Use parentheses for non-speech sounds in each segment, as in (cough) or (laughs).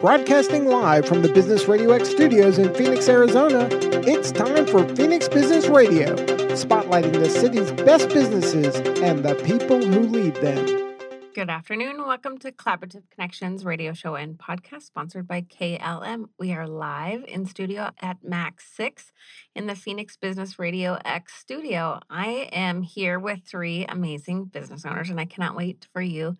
Broadcasting live from the Business Radio X studios in Phoenix, Arizona, it's time for Phoenix Business Radio, spotlighting the city's best businesses and the people who lead them. Good afternoon. Welcome to Collaborative Connections radio show and podcast sponsored by KLM. We are live in studio at MAC6 in the Phoenix Business Radio X studio. I am here with three amazing business owners, and I cannot wait for you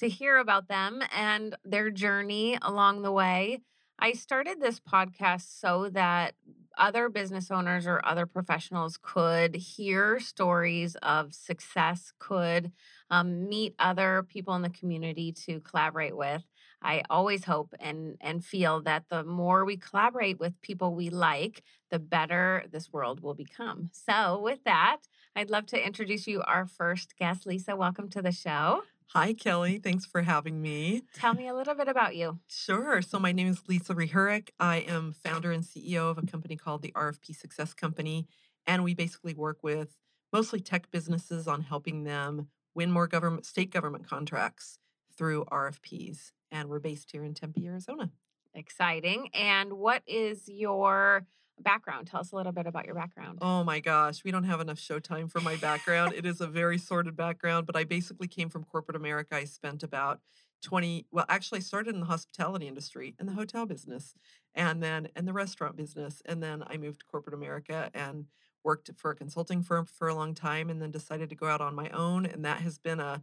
to hear about them and their journey along the way. I started this podcast so that other business owners or other professionals could hear stories of success, could um, meet other people in the community to collaborate with. I always hope and and feel that the more we collaborate with people we like, the better this world will become. So, with that, I'd love to introduce you our first guest, Lisa. Welcome to the show. Hi, Kelly. Thanks for having me. Tell me a little bit about you. Sure. So, my name is Lisa Rehurek. I am founder and CEO of a company called the RFP Success Company. And we basically work with mostly tech businesses on helping them win more government state government contracts through RFPs. And we're based here in Tempe, Arizona. Exciting. And what is your background? Tell us a little bit about your background. Oh my gosh, we don't have enough showtime for my background. it is a very sordid background, but I basically came from corporate America. I spent about 20 well actually I started in the hospitality industry in the hotel business and then in the restaurant business and then I moved to corporate America and worked for a consulting firm for a long time and then decided to go out on my own and that has been a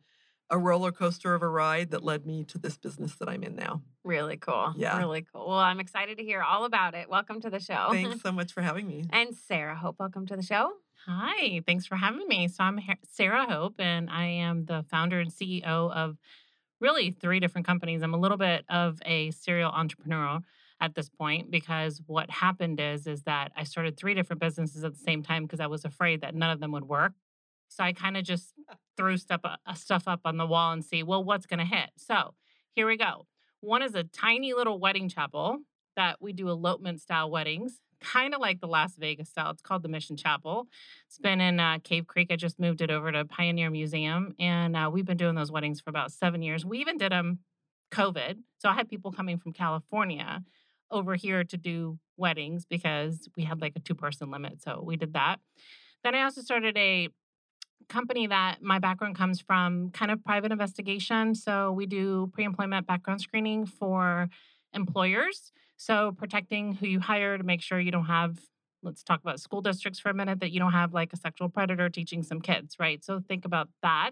a roller coaster of a ride that led me to this business that I'm in now. Really cool. Yeah. Really cool. Well, I'm excited to hear all about it. Welcome to the show. Thanks (laughs) so much for having me. and Sarah Hope, welcome to the show. Hi, thanks for having me. So I'm Sarah Hope, and I am the founder and CEO of really three different companies. I'm a little bit of a serial entrepreneur at this point because what happened is is that I started three different businesses at the same time because I was afraid that none of them would work. So I kind of just (laughs) threw stuff uh, stuff up on the wall and see, well, what's going to hit. So here we go. One is a tiny little wedding chapel that we do elopement style weddings, kind of like the Las Vegas style. It's called the Mission Chapel. It's been in uh, Cave Creek. I just moved it over to Pioneer Museum, and uh, we've been doing those weddings for about seven years. We even did them COVID. So I had people coming from California over here to do weddings because we had like a two person limit. So we did that. Then I also started a company that my background comes from kind of private investigation. So we do pre employment background screening for employers. So protecting who you hire to make sure you don't have, let's talk about school districts for a minute, that you don't have like a sexual predator teaching some kids, right? So think about that.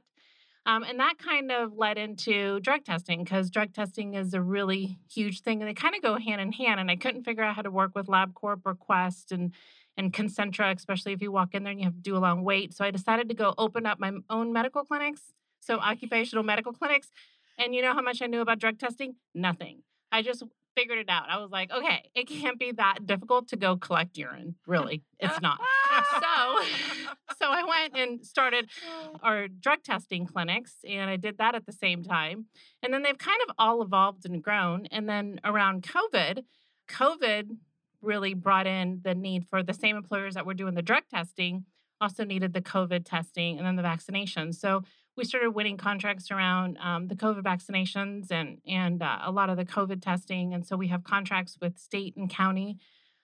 Um, and that kind of led into drug testing because drug testing is a really huge thing and they kind of go hand in hand. And I couldn't figure out how to work with LabCorp or Quest and and Concentra, especially if you walk in there and you have to do a long wait. So I decided to go open up my own medical clinics, so occupational medical clinics. And you know how much I knew about drug testing? Nothing. I just figured it out. I was like, okay, it can't be that difficult to go collect urine. Really, it's not. so, (laughs) so I went and started (laughs) our drug testing clinics, and I did that at the same time. And then they've kind of all evolved and grown. And then around COVID, COVID really brought in the need for the same employers that were doing the drug testing also needed the COVID testing and then the vaccinations. So we started winning contracts around um, the COVID vaccinations and and uh, a lot of the COVID testing. And so we have contracts with state and county,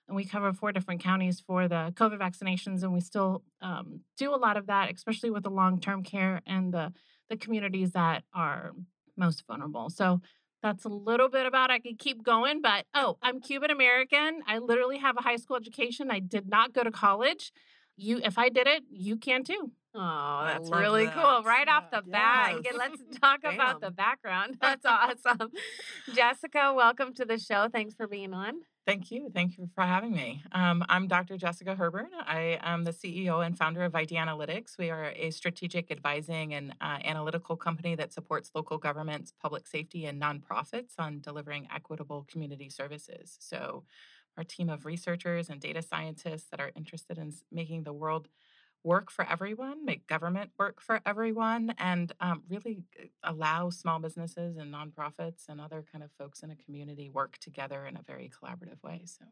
and we cover four different counties for the COVID vaccinations. And we still um, do a lot of that, especially with the long term care and the the communities that are most vulnerable. So that's a little bit about. I could keep going, but oh, I'm Cuban American. I literally have a high school education. I did not go to college. You if I did it, you can too. Oh, that's really that. cool. Right yeah. off the bat. Yes. Let's (laughs) talk about the background. (laughs) That's awesome. Jessica, welcome to the show. Thanks for being on. Thank you. Thank you for having me. Um, I'm Dr. Jessica Herbert. I am the CEO and founder of IDEA Analytics. We are a strategic advising and uh, analytical company that supports local governments, public safety, and nonprofits on delivering equitable community services. So, our team of researchers and data scientists that are interested in making the world work for everyone, make government work for everyone, and um, really uh, allow small businesses and nonprofits and other kind of folks in a community work together in a very collaborative way. So.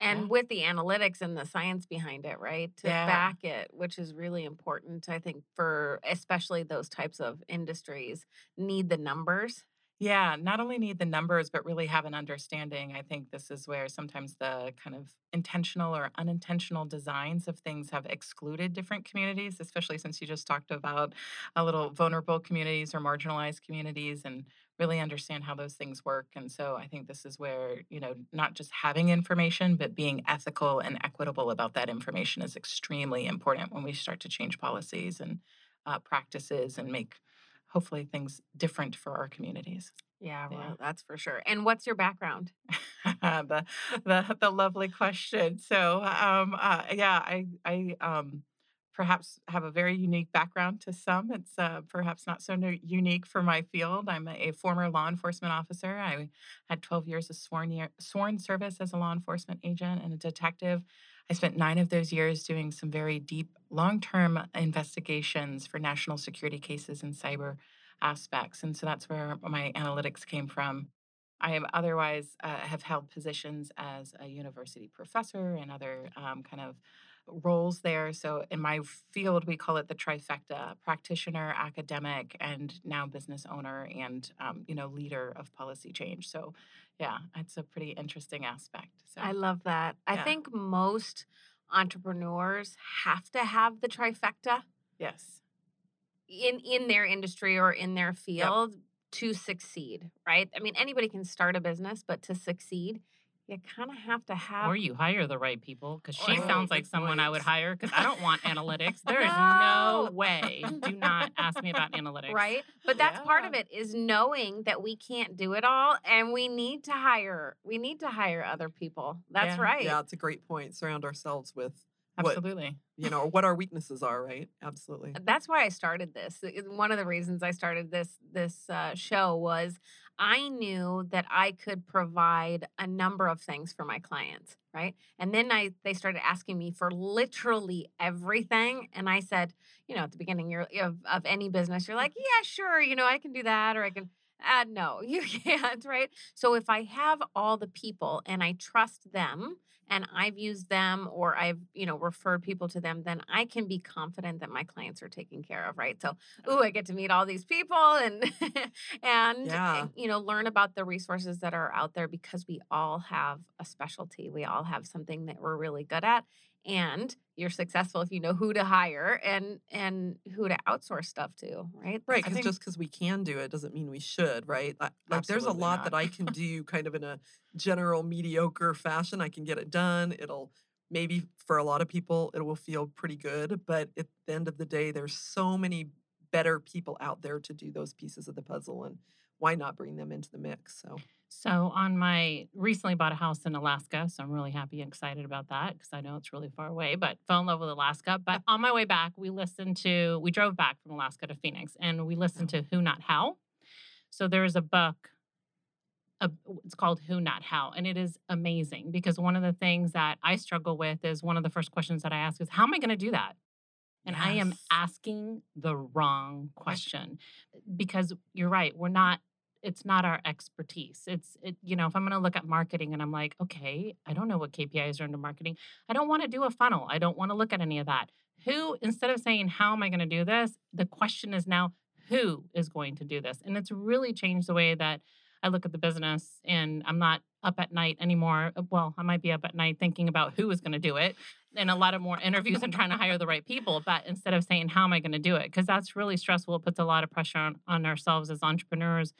And yeah. with the analytics and the science behind it, right? To yeah. back it, which is really important, I think, for especially those types of industries, need the numbers Yeah, not only need the numbers, but really have an understanding. I think this is where sometimes the kind of intentional or unintentional designs of things have excluded different communities, especially since you just talked about a little vulnerable communities or marginalized communities and really understand how those things work. And so I think this is where, you know, not just having information, but being ethical and equitable about that information is extremely important when we start to change policies and uh, practices and make hopefully things different for our communities. Yeah, Yeah. well, that's for sure. And what's your background? (laughs) the, the the lovely question. So um uh, yeah, I I um perhaps have a very unique background to some. It's uh, perhaps not so unique for my field. I'm a, a former law enforcement officer. I had 12 years of sworn year, sworn service as a law enforcement agent and a detective. I spent nine of those years doing some very deep, long term investigations for national security cases and cyber aspects. And so that's where my analytics came from. I am otherwise uh, have held positions as a university professor and other um, kind of roles there. So in my field, we call it the trifecta: practitioner, academic, and now business owner and um, you know leader of policy change. So yeah, it's a pretty interesting aspect. So I love that. I think most entrepreneurs have to have the trifecta yes, in in their industry or in their field to succeed, right? I mean, anybody can start a business, but to succeed, you kind of have to have Or you hire the right people because she Or- sounds Oh, like good someone I would hire because I don't want analytics. (laughs) There is No. no way. Do not ask me about analytics. right? But that's part of it is knowing that we can't do it all and we need to hire we need to hire other people. That's Yeah. right. Yeah, it's a great point. Surround ourselves with what absolutely. you know what our weaknesses are, right? Absolutely. That's why I started this. One of the reasons I started this this uh, show was I knew that I could provide a number of things for my clients, right? And then I they started asking me for literally everything, and I said, you know, at the beginning of of any business, you're like, yeah, sure, you know, I can do that, or I can. Uh, no, (laughs) you can't, right? So if I have all the people and I trust them and I've used them or I've, you know, referred people to them, then I can be confident that my clients are taken care of, right? So, ooh, I get to meet all these people and (laughs) and Yeah. uh, you know, learn about the resources that are out there because we all have a specialty. We all have something that we're really good at. And you're successful if you know who to hire and and who to outsource stuff to, right? Right, because just because we can do it doesn't mean we should, right? Like, there's a lot not. that I can (laughs) do kind of in a general mediocre fashion. I can get it done. It'll maybe for a lot of people, it will feel pretty good. But at the end of the day, there's so many better people out there to do those pieces of the puzzle. And why not bring them into the mix? So, So on my recently bought a house in Alaska, so I'm really happy and excited about that because I know it's really far away, but fell in love with Alaska. But (laughs) on my way back, we listened to we drove back from Alaska to Phoenix and we listened to Who Not How. So there is a book a, it's called Who Not How and it is amazing because one of the things that I struggle with is one of the first questions that I ask is how am I going to do that? And I am asking the wrong question because you're right, we're not it's not our expertise. It's it, you know, if I'm going to look at marketing and I'm like, okay, I don't know what KPIs are under marketing. I don't want to do a funnel. I don't want to look at any of that. Who instead of saying how am I going to do this, the question is now who is going to do this? And it's really changed the way that I look at the business and I'm not up at night anymore. Uh, Well, I might be up at night thinking about who is going to do it and a lot of more interviews and trying to hire the right people. But instead of saying, how am I going to do it? Because that's really stressful. It puts a lot of pressure on, on ourselves as entrepreneurs.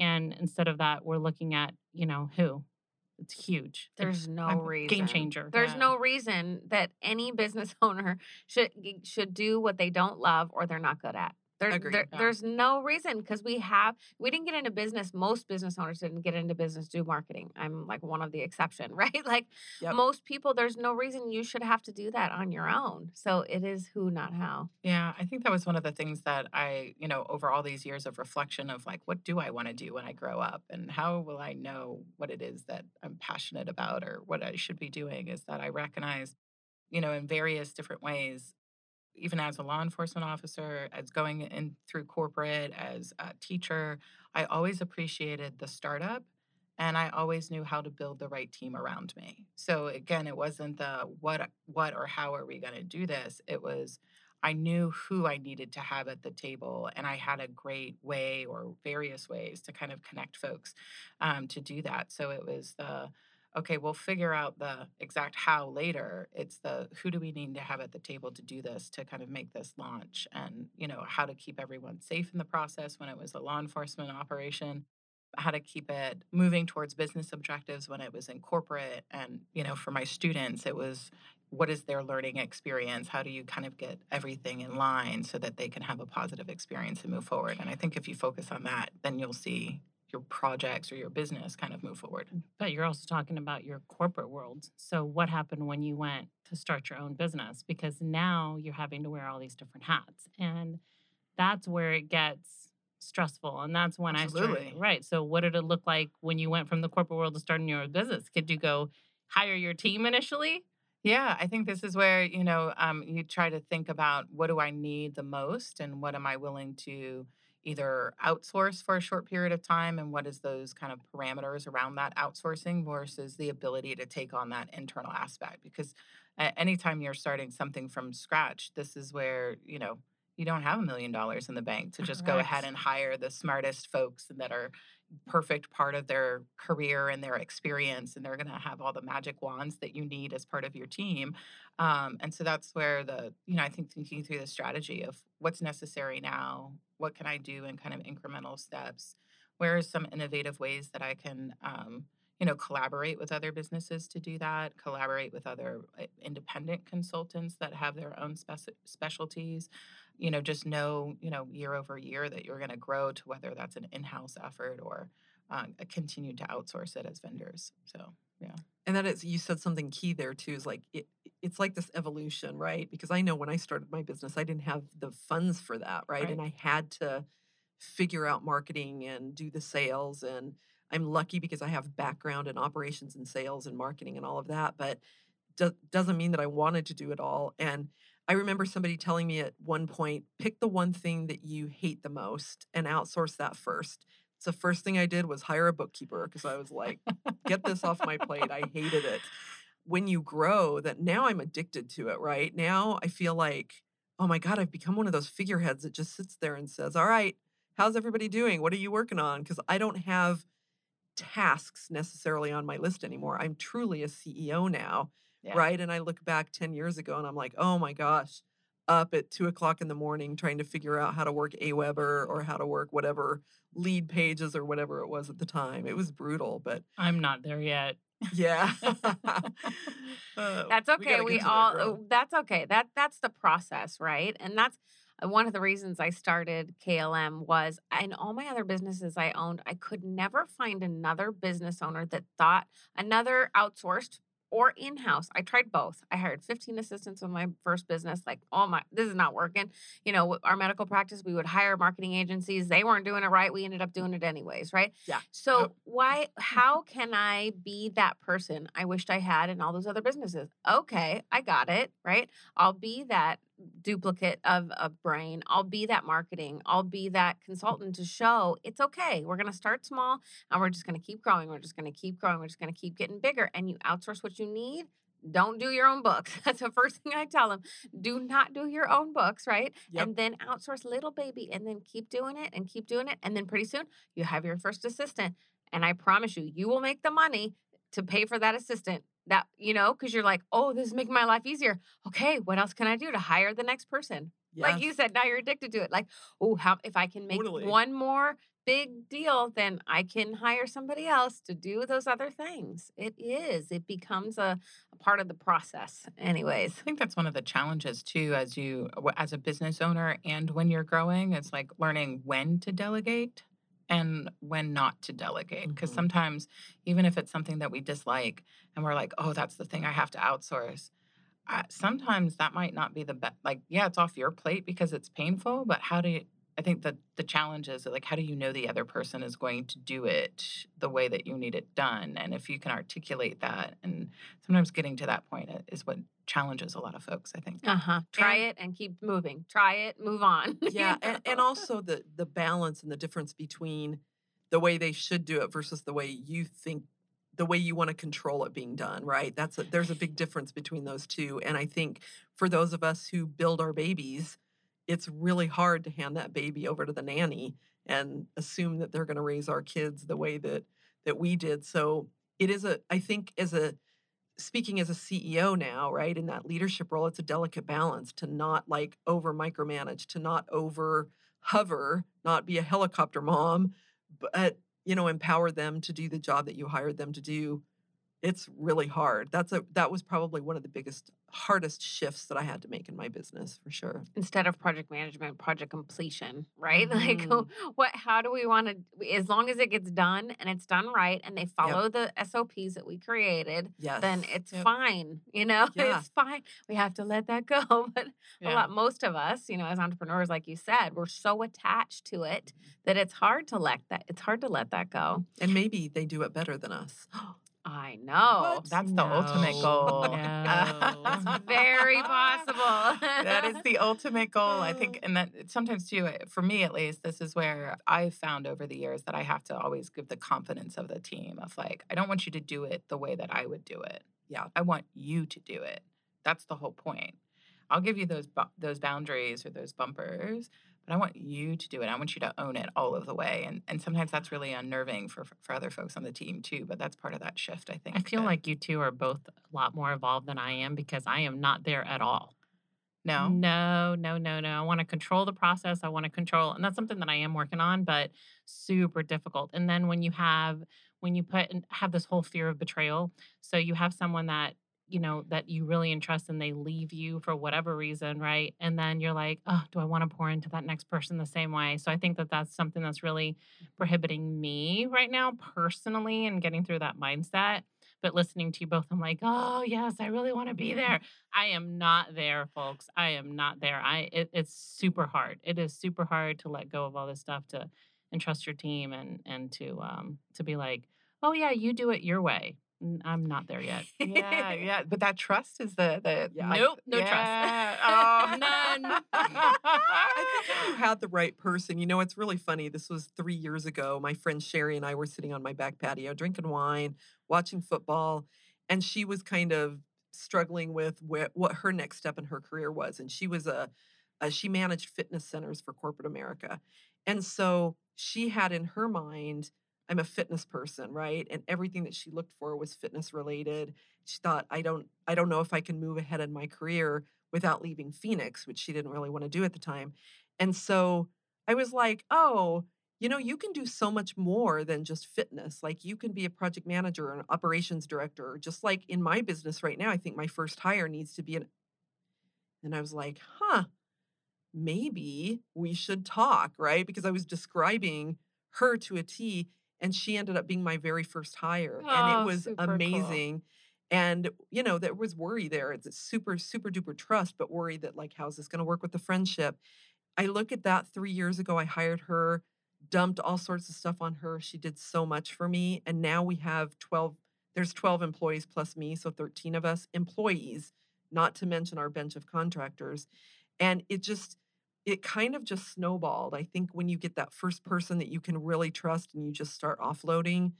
And instead of that, we're looking at, you know, who. It's huge. It's There's no a reason. Game changer. There's Yeah. no reason that any (laughs) business owner should should do what they don't love or they're not good at. There, Agreed. there- Yeah. There's no reason because we have we didn't get into business. Most business owners didn't get into business do marketing. I'm like one of the exception, (laughs) right? Like Yep. most people, there's no reason you should have to do that on your own. So it is who, not how. Yeah, I think that was one of the things that I, you know, over all these years of reflection of like, what do I want to do when I grow up? And how will I know what it is that I'm passionate about or what I should be doing? Is that I recognize, you know, in various different ways, even as a law enforcement officer, as going in through corporate, as a teacher, I always appreciated the startup and I always knew how to build the right team around me. So again, it wasn't the what what or how are we going to do this? It was I knew who I needed to have at the table, and I had a great way or various ways to kind of connect folks um, to do that. So it was the okay, we'll figure out the exact how later. It's the who do we need to have at the table to do this to kind of make this launch, and you know how to keep everyone safe in the process when it was a law enforcement operation how to keep it moving towards business objectives when it was in corporate and you know for my students it was what is their learning experience? How do you kind of get everything in line so that they can have a positive experience and move forward? And I think if you focus on that, then you'll see your projects or your business kind of move forward. But you're also talking about your corporate world. So, what happened when you went to start your own business? Because now you're having to wear all these different hats. And that's where it gets stressful. And that's when Absolutely. I started. Right. So, what did it look like when you went from the corporate world to starting your own business? Could you go hire your team initially? Yeah, I think this is where, you know, um, you try to think about what do I need the most and what am I willing to either outsource for a short period of time and what is those kind of parameters around that outsourcing versus the ability to take on that internal aspect? Because anytime you're starting something from scratch this is where you know you don't have a million dollars in the bank to just go ahead and hire the smartest folks that are perfect part of their career and their experience and they're going to have all the magic wands that you need as part of your team. Um, and so that's where the you know i think thinking through the strategy of what's necessary now what can i do in kind of incremental steps? Where are some innovative ways that i can um, you know collaborate with other businesses to do that collaborate with other uh, independent consultants that have their own speci- specialties you know just know you know year over year that you're going to grow to whether that's an in-house effort or um, uh, continue to outsource it as vendors so yeah And that is, you said something key there too. Is like it, it's like this evolution, right? Because I know when I started my business, I didn't have the funds for that, right? Right. And I had to figure out marketing and do the sales. And I'm lucky because I have background in operations and sales and marketing and all of that. But do, doesn't mean that I wanted to do it all. And I remember somebody telling me at one point, pick the one thing that you hate the most and outsource that first. So first thing I did was hire a bookkeeper because I was like, get this off my plate. I hated it. When you grow, that now I'm addicted to it, right? Now I feel like, oh my God, I've become one of those figureheads that just sits there and says, All right, how's everybody doing? What are you working on? Because I don't have tasks necessarily on my list anymore. I'm truly a CEO now, yeah right? And I look back 10 years ago and I'm like, oh my gosh, up at two o'clock in the morning trying to figure out how to work Aweber or how to work whatever lead pages or whatever it was at the time. It was brutal, but I'm not there yet. yeah. (laughs) (laughs) Uh, That's okay. We, that all that's okay. That that's the process, right? And that's uh, one of the reasons I started KLM was in all my other businesses I owned, I could never find another business owner that thought another outsourced or in-house. I tried both. I hired 15 assistants in my first business. Like, oh my, this is not working. You know, our medical practice, we would hire marketing agencies. They weren't doing it right. We ended up doing it anyways, right? Yeah. So Yep. why how can I be that person I wished I had in all those other businesses? Okay, I got it, right? I'll be that duplicate of a brain. I'll be that marketing. I'll be that consultant to show it's okay. We're going to start small and we're just going to keep growing. We're just going to keep growing. We're just going to keep getting bigger and you outsource what you need. Don't do your own books. (laughs) That's the first thing I tell them. Do not do your own books, right? Yep. And then outsource little baby and then keep doing it and keep doing it. And then pretty soon you have your first assistant. And I promise you, you will make the money to pay for that assistant. That, you know, because you're like, oh, this is making my life easier. Okay, what else can I do to hire the next person? Like you said, now you're addicted to it. Like, oh, how if I can make Totally. one more big deal, then I can hire somebody else to do those other things. It is. It becomes a, a part of the process. Anyways. I think that's one of the challenges too, as you as a business owner and when you're growing, it's like learning when to delegate and when not to delegate. Because Mhm. sometimes, even if it's something that we dislike, and we're like, "Oh, that's the thing I have to outsource," uh, sometimes that might not be the best. Like, yeah, it's off your plate because it's painful, but how do you? I think that the challenge is like, how do you know the other person is going to do it the way that you need it done? And if you can articulate that, and sometimes getting to that point is what challenges a lot of folks, I think. Uh huh. Try And- it and keep moving. Try it, move on. (laughs) yeah and, and also the the balance and the difference between the way they should do it versus the way you think the way you want to control it being done, right? That's a, there's a big difference between those two. And I think for those of us who build our babies, it's really hard to hand that baby over to the nanny and assume that they're going to raise our kids the way that that we did. So it is a I think as a speaking as a CEO now, right, in that leadership role, it's a delicate balance to not like over micromanage, to not over hover, not be a helicopter mom, but you know, empower them to do the job that you hired them to do it's really hard. That's a that was probably one of the biggest hardest shifts that I had to make in my business for sure. Instead of project management, project completion, right? Mhm. (laughs) Like what how do we want to as long as it gets done and it's done right and they follow the SOPs that we created, Yes. then it's Yep. fine, you know? (laughs) Yeah. It's fine. We have to let that (laughs) go. But a lot most of us, you know, as entrepreneurs like you said, we're so attached to it that it's hard to let that it's hard to let that go. and maybe they do it better than us. (gasps) (gasps) I know. That's the ultimate goal. no. (laughs) Very possible. (laughs) that is the ultimate goal i think (laughs) and that sometimes too uh, for me at least this is where i've found over the years that i have to always give the confidence of the team of like i don't want you to do it the way that i would do it Yeah. i want you to do it that's the whole point i'll give you those bu- those boundaries or those bumpers but i want you to do it i want you to own it all of the way and and sometimes that's really unnerving for for other folks on the team too but that's part of that shift i think I feel that- like you two are both a lot more evolved than I am because I am not there at all. no No, no, no, no. I want to control the process. I want to control, and that's something that I am working on, but super difficult. And then when you have, when you put and have this whole fear of betrayal, so you have someone that, you know, that you really entrust and they leave you for whatever reason, right? And then you're like, oh, do I want to pour into that next person the same way? So I think that that's something that's really prohibiting me right now personally and getting through that mindset. But listening to you both, I'm like, oh yes, I really want to be there. I am not there, folks. I am not there. I it, it's super hard. It is super hard to let go of all this stuff to entrust your team and and to um to be like, oh yeah, you do it your way. I'm not there yet. yeah, yeah, but that trust is the the Yeah. Nope, no trust. Oh, (laughs) None. (laughs) I think if you had the right person, you know, it's really funny. This was three years ago. My friend Sherry and I were sitting on my back patio drinking wine, watching football, and she was kind of struggling with wh- what her next step in her career was. And she was a, a she managed fitness centers for corporate America, and so she had in her mind. I'm a fitness person, right? And everything that she looked for was fitness related. She thought, I don't, I don't know if I can move ahead in my career without leaving Phoenix, which she didn't really want to do at the time. And so I was like, oh, you know, you can do so much more than just fitness. Like you can be a project manager or an operations director, just like in my business right now. I think my first hire needs to be an. And I was like, huh, maybe we should talk, right? Because I was describing her to a T, and she ended up being my very first hire. and Oh, it was super cool. amazing. And, you know, there was worry there. It's a super, super duper trust, but worry that, like, how's this going to work with the friendship? I look at that three years ago. I hired her, dumped all sorts of stuff on her. She did so much for me. And now we have 12, there's 12 employees plus me. So 13 of us employees, not to mention our bench of contractors. And it just, it kind of just snowballed. I think when you get that first person that you can really trust and you just start offloading,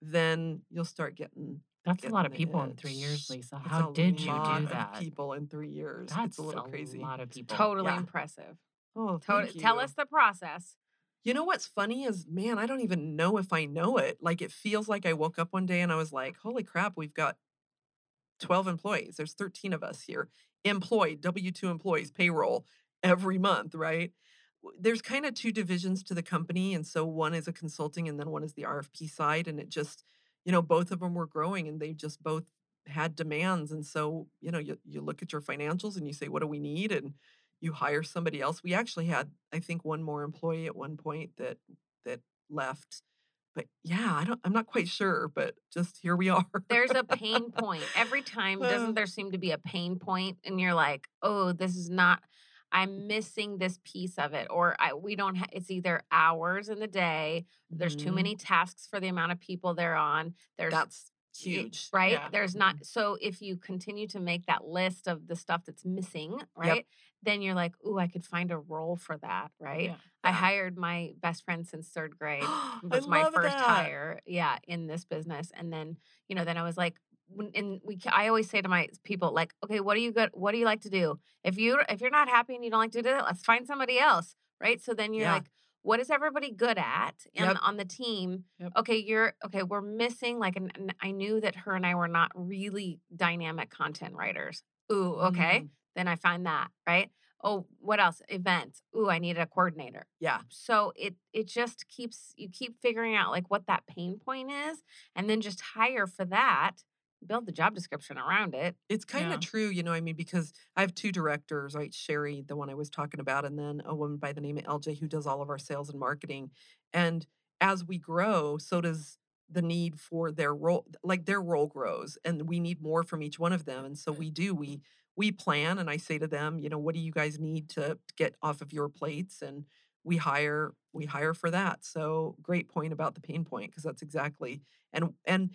then you'll start getting. That's a lot of getting people in three years. Lisa. It's How a did you do of that? People in three years. That's it's a little crazy. lot of people. Totally Yeah. impressive. Oh, thank tell you. us the process. You know what's funny is, man, I don't even know if I know it. Like, it feels like I woke up one day and I was like, holy crap, we've got 12 employees. There's 13 of us here, employed, W 2 employees, payroll every month, right? There's kind of two divisions to the company. And so one is a consulting and then one is the RFP side. And it just, you know, both of them were growing and they just both had demands. And so, you know, you, you look at your financials and you say, what do we need? And you hire somebody else. We actually had, I think, one more employee at one point that that left. But yeah, I don't I'm not quite sure, but just here we (laughs) are. There's a pain point every time. Uh. Doesn't there seem to be a pain point, and you're like, oh, this is not. I'm missing this piece of it, or I, we don't. Ha- it's either hours in the day. There's too Mhm. many tasks for the amount of people they're on. There's That's Huge. right? Yeah. There's not so if you continue to make that list of the stuff that's missing, right? Then you're like, "Ooh, I could find a role for that," right? Yeah. I hired my best friend since 3rd grade. (gasps) Was my first that. hire, yeah, in this business. And then, you know, then I was like and we I always say to my people like, "Okay, what do you good what do you like to do? If you if you're not happy and you don't like to do that, let's find somebody else." Right? So then you're Yeah. like what is everybody good at and Yep. on the team? Yep. Okay, you're okay. We're missing like, an, an- I knew that her and I were not really dynamic content writers. Ooh, okay. Mm. Then I find that right. Oh, what else? Events. Ooh, I need a coordinator. Yeah. So it it just keeps you keep figuring out like what that pain point is, and then just hire for that. Build the job description around it. It's kind of Yeah. true, you know. I mean, because I have two directors, right? Sherry, the one I was talking about, and then a woman by the name of LJ who does all of our sales and marketing. And as we grow, so does the need for their role. Like their role grows, and we need more from each one of them. And so we do. We we plan, and I say to them, you know, what do you guys need to get off of your plates? And we hire we hire for that. So great point about the pain point because that's exactly and and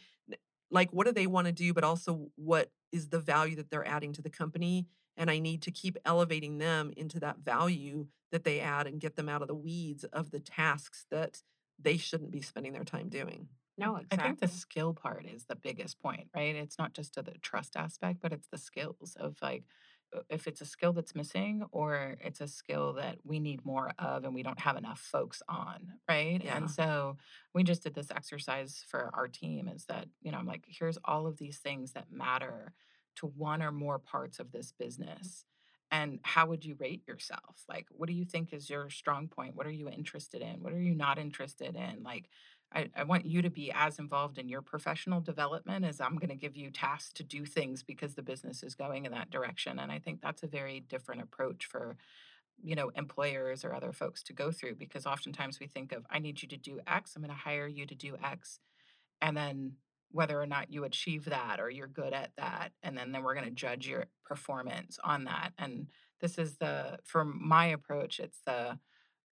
like what do they want to do but also what is the value that they're adding to the company and i need to keep elevating them into that value that they add and get them out of the weeds of the tasks that they shouldn't be spending their time doing No, exactly. I think the skill part is the biggest point, right? It's not just the trust aspect, but it's the skills of like Uh, if it's a skill that's missing or it's a skill that we need more of and we don't have enough folks on, right? Yeah. And so we just did this exercise for our team is that, you know, I'm like, here's all of these things that matter to one or more parts of this business. And how would you rate yourself? Like, what do you think is your strong point? What are you interested in? What are you not interested in? Like, I, I want you to be as involved in your professional development as I'm going to give you tasks to do things because the business is going in that direction. And I think that's a very different approach for, you know, employers or other folks to go through because oftentimes we think of, I need you to do X, I'm going to hire you to do X. And then whether or not you achieve that or you're good at that. And then, then we're going to judge your performance on that. And this is the, for my approach, it's the,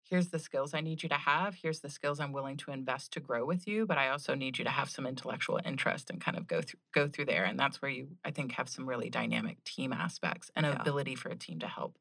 here's the skills I need you to have. Here's the skills I'm willing to invest to grow with you, but I also need you to have some intellectual interest and kind of go through go through there. And that's where you I think have some really dynamic team aspects and Yeah. ability for a team to help.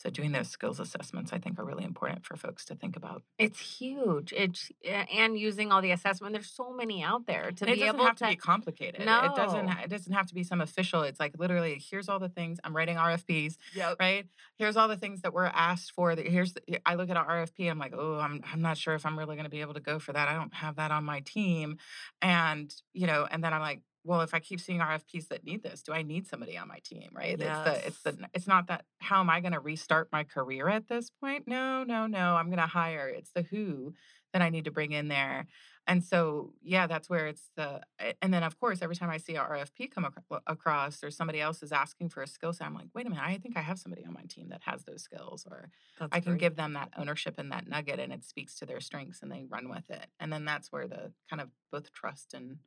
So doing those skills assessments I think are really important for folks to think about. It's huge. It's and using all the assessment. There's so many out there to And it be doesn't able have to. to be complicated. No. It doesn't it doesn't have to be some official. It's like literally here's all the things I'm writing RFPs yep right? Here's all the things that we're asked for. That here's the, I look at an RFP. I'm like, oh, I'm I'm not sure if I'm really going to be able to go for that. I don't have that on my team, and you know, and then I'm like, well, if I keep seeing RFPs that need this, do I need somebody on my team? Right? It's the it's the it's not that how am I going to restart my career at this point? No, no, no. I'm going to hire. It's the who that I need to bring in there. And so, yeah, that's where it's the, and then of course, every time I see a RFP come ac- across or somebody else is asking for a skill set, I'm like, wait a minute, I think I have somebody on my team that has those skills, or that's I can great. give them that ownership and that nugget and it speaks to their strengths and they run with it. And then that's where the kind of both trust and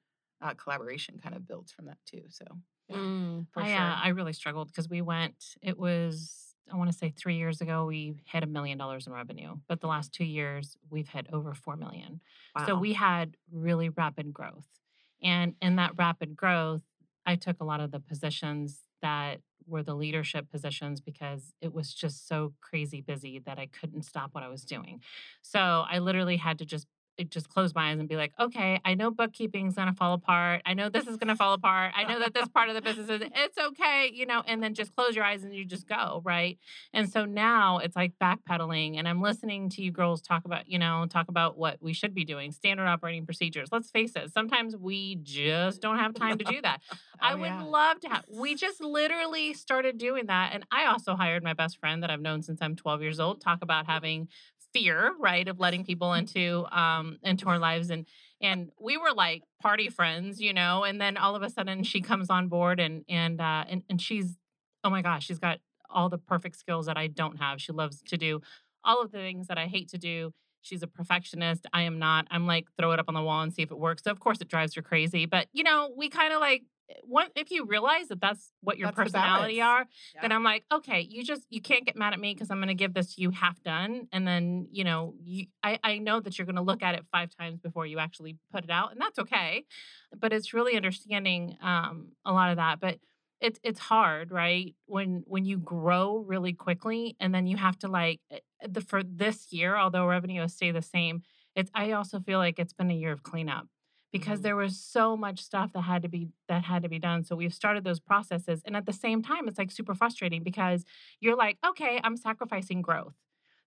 uh, collaboration kind of builds from that too. So, yeah. Mm, I, sure. uh, I really struggled because we went, it was, I want to say three years ago, we hit a million dollars in revenue. But the last two years, we've hit over 4 million. Wow. So we had really rapid growth. And in that rapid growth, I took a lot of the positions that were the leadership positions because it was just so crazy busy that I couldn't stop what I was doing. So I literally had to just just close my eyes and be like, okay, I know bookkeeping's gonna fall apart. I know this is gonna fall apart. I know that this part of the business is it's okay, you know, and then just close your eyes and you just go, right? And so now it's like backpedaling and I'm listening to you girls talk about, you know, talk about what we should be doing, standard operating procedures. Let's face it, sometimes we just don't have time to do that. (laughs) Oh, I Oh, would yeah. love to have. We just literally started doing that. And I also hired my best friend that I've known since I'm 12 years old, talk about mm. having fear, right, of letting people into um into our lives and and we were like party friends, you know, and then all of a sudden she comes on board and and uh and, and she's oh my gosh, she's got all the perfect skills that I don't have. She loves to do all of the things that I hate to do. She's a perfectionist. I am not. I'm like, throw it up on the wall and see if it works. So of course it drives her crazy. But you know, we kind of like one if you realize that that's what your That's personality are, then I'm like, okay, you just you can't get mad at me because I'm going to give this to you half done, and then you know, you I I know that you're going to look at it five times before you actually put it out, and that's okay. But it's really understanding um, a lot of that, but. It's it's hard, right? When when you grow really quickly, and then you have to like eh, the for this year, although revenue has stayed the same, it's I also feel like it's been a year of cleanup because Mhm. there was so much stuff that had to be that had to be done. So we've started those processes, and at the same time, it's like super frustrating because you're like, okay, I'm sacrificing growth.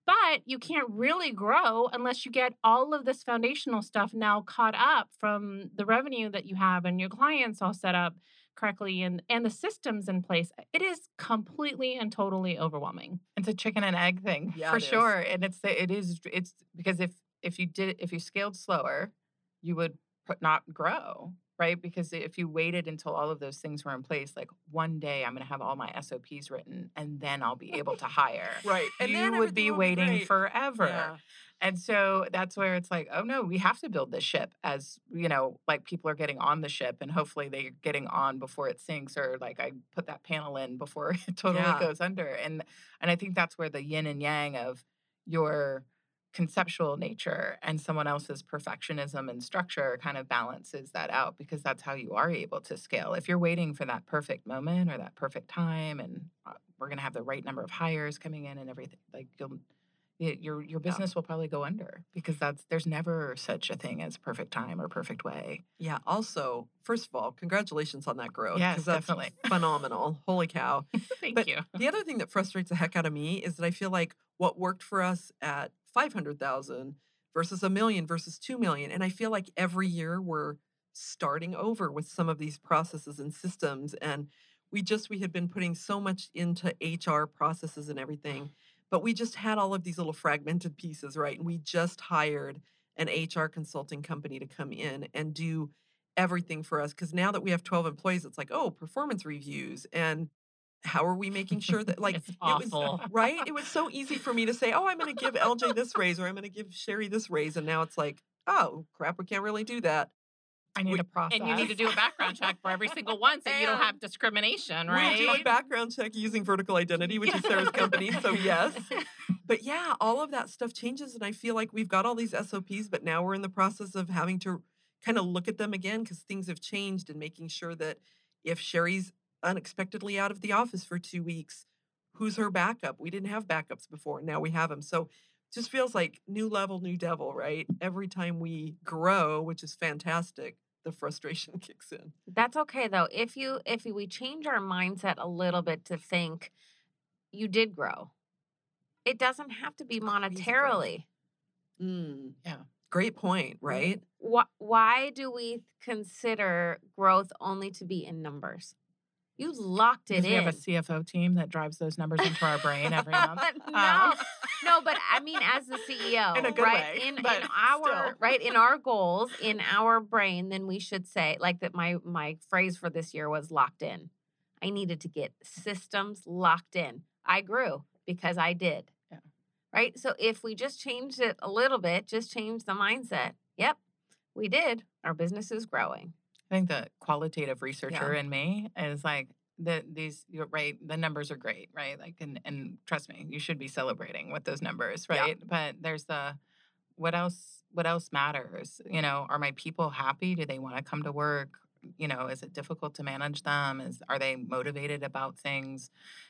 But you can't really grow unless you get all of this foundational stuff now caught up from the revenue that you have and your clients all set up correctly and and the systems in place. It is completely and totally overwhelming. It's a chicken and egg thing Yeah, for it is. sure, and it's the- it is it's because if if you did if you scaled slower, you would not grow, right? Because if you waited until all of those things were in place, like one day I'm going to have all my SOPs written, and then I'll be able to hire. Right. And you then would be waiting great. forever. Yeah. And so that's where it's like, oh no, we have to build this ship as, you know, like people are getting on the ship and hopefully they're getting on before it sinks or like I put that panel in before (laughs) it totally Yeah. goes under. And and I think that's where the yin and yang of your conceptual nature and someone else's perfectionism and structure kind of balances that out because that's how you are able to scale. If you're waiting for that perfect moment or that perfect time and uh, we're going to have the right number of hires coming in and everything, like you'll your your business will probably go under because that's there's never such a thing as perfect time or perfect way. Yeah. Also, first of all, congratulations on that growth. Yes, definitely. phenomenal. Holy cow. (laughs) Thank But you. The other thing that frustrates the heck out of me is that I feel like what worked for us at 500,000 versus a million versus 2 million. And I feel like every year we're starting over with some of these processes and systems. And we just, we had been putting so much into HR processes and everything, but we just had all of these little fragmented pieces, right? And we just hired an HR consulting company to come in and do everything for us. Because now that we have 12 employees, it's like, oh, performance reviews and how are we making sure that like It's it was right? It was so easy for me to say oh i'm going to give lj this raise or i'm going to give sherry this raise and now it's like oh crap we can't really do that. I need We- a process. And you need to do a background check for every single one so you don't have And discrimination, we do a background check using vertical identity which is sarah's (laughs) company so yes. (laughs) But yeah all of that stuff changes and i feel like we've got all these sops but now we're in the process of having to kind of look at them again because things have changed and making sure that if sherry's unexpectedly out of the office for two weeks who's her backup we didn't have backups before now we have them so just feels like new level new devil right every time we grow which is fantastic the frustration (laughs) kicks in That's okay though. If you if we change our mindset a little bit to think you did grow. It doesn't have to be monetarily. Mm. Yeah. great point right Why, why do we consider growth only to be in numbers? You locked it in. We have a CFO team that drives those numbers into our brain every month. (laughs) no, Um, no, but I mean, as the CEO, In a good right? way, in in our still. right in our goals, in our brain, then we should say like that. My my phrase for this year was locked in. I needed to get systems locked in. I grew because I did. Yeah. Right. So if we just changed it a little bit, just change the mindset. Yep, we did. Our business is growing. I think the qualitative researcher in me is like the these you're right the numbers are great right? Like and and trust me you should be celebrating with those numbers Yeah. right? But there's the what else what else matters? You know are my people happy? Do they want to come to work? You know is it difficult to manage them? Is are they motivated about things?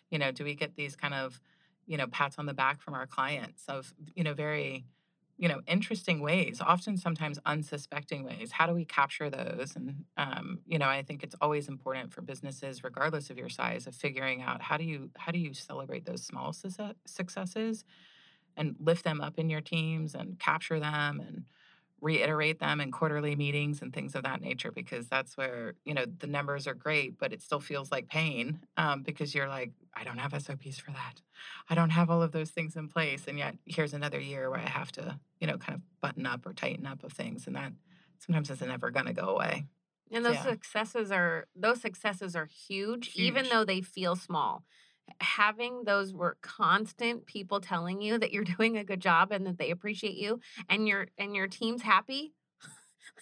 You know do we get these kind of you know pats on the back from our clients of you know very you know interesting ways often sometimes unsuspecting ways how do we capture those? And um, you know i think it's always important for businesses regardless of your size of figuring out how do you how do you celebrate those small success- successes and lift them up in your teams and capture them and reiterate them in quarterly meetings and things of that nature because that's where you know the numbers are great but it still feels like pain um, because you're like i don't have sops for that i don't have all of those things in place and yet here's another year where i have to you know kind of button up or tighten up of things and that sometimes isn't ever going to go away And those Yeah. successes are those successes are huge, even though they feel small. Having those were constant people telling you that you're (laughs) doing a good job and that they appreciate you and your and your team's happy. (laughs)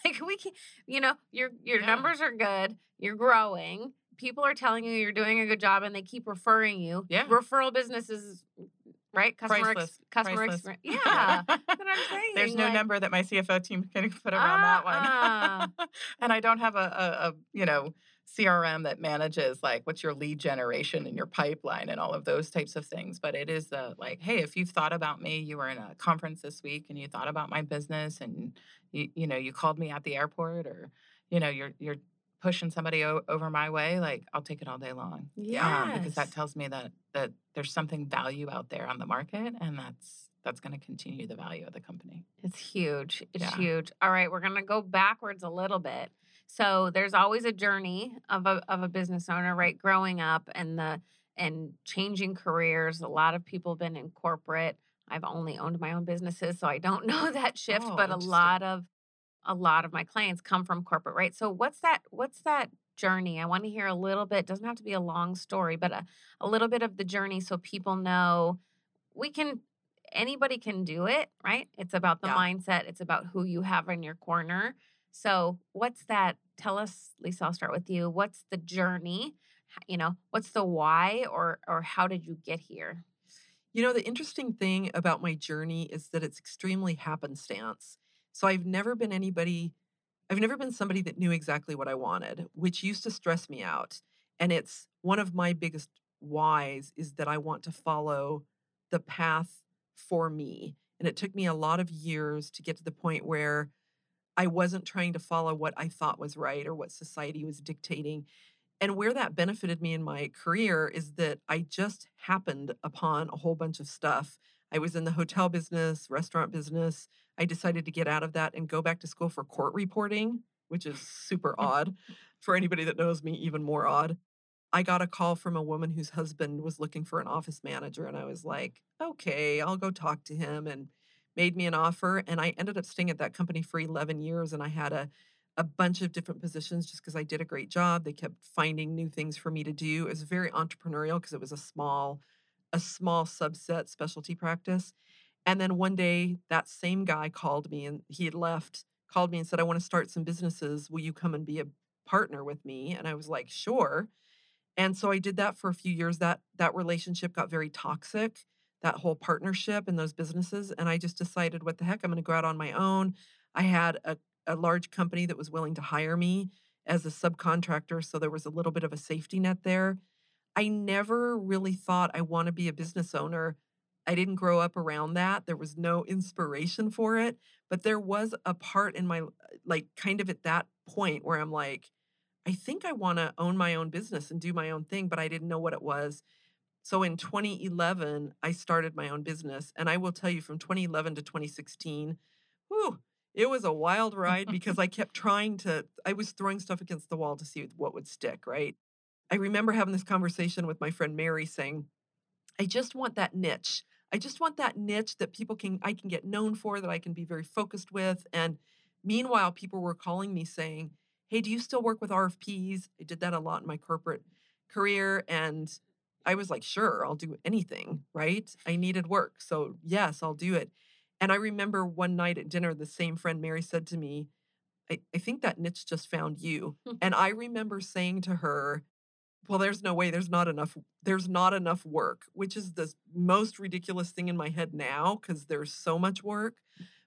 Like we can, you know, your your Yeah. numbers are good. You're growing. People are telling you you're doing a good job, and they keep referring you. Yeah. referral businesses, right? Customer, ex- customer Priceless. experience. (laughs) Yeah, that's what I'm saying. There's no like- number that my CFO team (laughs) can put around that Uh-uh. one. (laughs) and I don't have a, a, a you know CRM that manages like what's your lead generation and your pipeline and all of those types of things. But it is the like, hey, if you've thought about me, you were in a conference this week and you thought about my business and you you know you called me at the airport or you know you're you're pushing somebody o- over my way, like I'll take it all day long. Um, because that tells me that that there's something value out there on the market, and that's that's going to continue the value of the company. It's huge. It's Yeah. huge. All right, we're gonna go backwards a little bit. So there's always a journey of a of a business owner, right? Growing up and the and changing careers. A lot of people have been in corporate. I've only owned my own businesses, so I don't (laughs) know that shift, Oh, but a lot of a lot of my clients come from corporate, right? So what's that what's that journey? I want to hear a little bit, doesn't have to be a long story, but a, a little bit of the journey so people know we can anybody can do it, right? It's about the Yeah. mindset, it's about who you have in your corner. So, what's that? Tell us, Lisa, I'll start with you. What's the journey? You know, what's the why or or how did you get here? You know, the interesting thing about my journey is that it's extremely happenstance. So I've never been anybody, I've never been somebody that knew exactly what I wanted, which used to stress me out. And it's one of my biggest whys is that I want to follow the path for me. And it took me a lot of years to get to the point where I wasn't trying to follow what I thought was right or what society was dictating. And where that benefited me in my career is that I just happened upon a whole bunch of stuff. I was in the hotel business, restaurant business. I decided to get out of that and go back to school for court reporting, which is super (laughs) odd. For anybody that knows me, even more odd. I got a call from a woman whose husband was looking for an office manager, and I was like, okay, I'll go talk to him. And made me an offer. And I ended up staying at that company for 11 years, and I had a a bunch of different positions just because I did a great job. They kept finding new things for me to do. It was very entrepreneurial because it was a small, a small subset specialty practice. And then one day, that same guy called me, and he had left. Called me and said, "I want to start some businesses. Will you come and be a partner with me?" And I was like, "Sure." And so I did that for a few years. That that relationship got very toxic. That whole partnership and those businesses, and I just decided, "What the heck? I'm going to go out on my own." I had a a large company that was willing to hire me as a subcontractor, so there was a little bit of a safety net there. I never really thought I want to be a business owner. I didn't grow up around that. There was no inspiration for it, but there was a part in my like kind of at that point where I'm like, I think I want to own my own business and do my own thing, but I didn't know what it was. So in 2011, I started my own business. And I will tell you from 2011 to 2016, whew, it was a wild ride because (laughs) I kept trying to, I was throwing stuff against the wall to see what would stick, right? I remember having this conversation with my friend Mary saying, I just want that niche. I just want that niche that people can, I can get known for, that I can be very focused with. And meanwhile, people were calling me saying, Hey, do you still work with RFPs? I did that a lot in my corporate career. And I was like, Sure, I'll do anything, right? I needed work. So, yes, I'll do it. And I remember one night at dinner, the same friend Mary said to me, I, I think that niche just found you. (laughs) and I remember saying to her, well, there's no way there's not enough there's not enough work, which is the most ridiculous thing in my head now because there's so much work.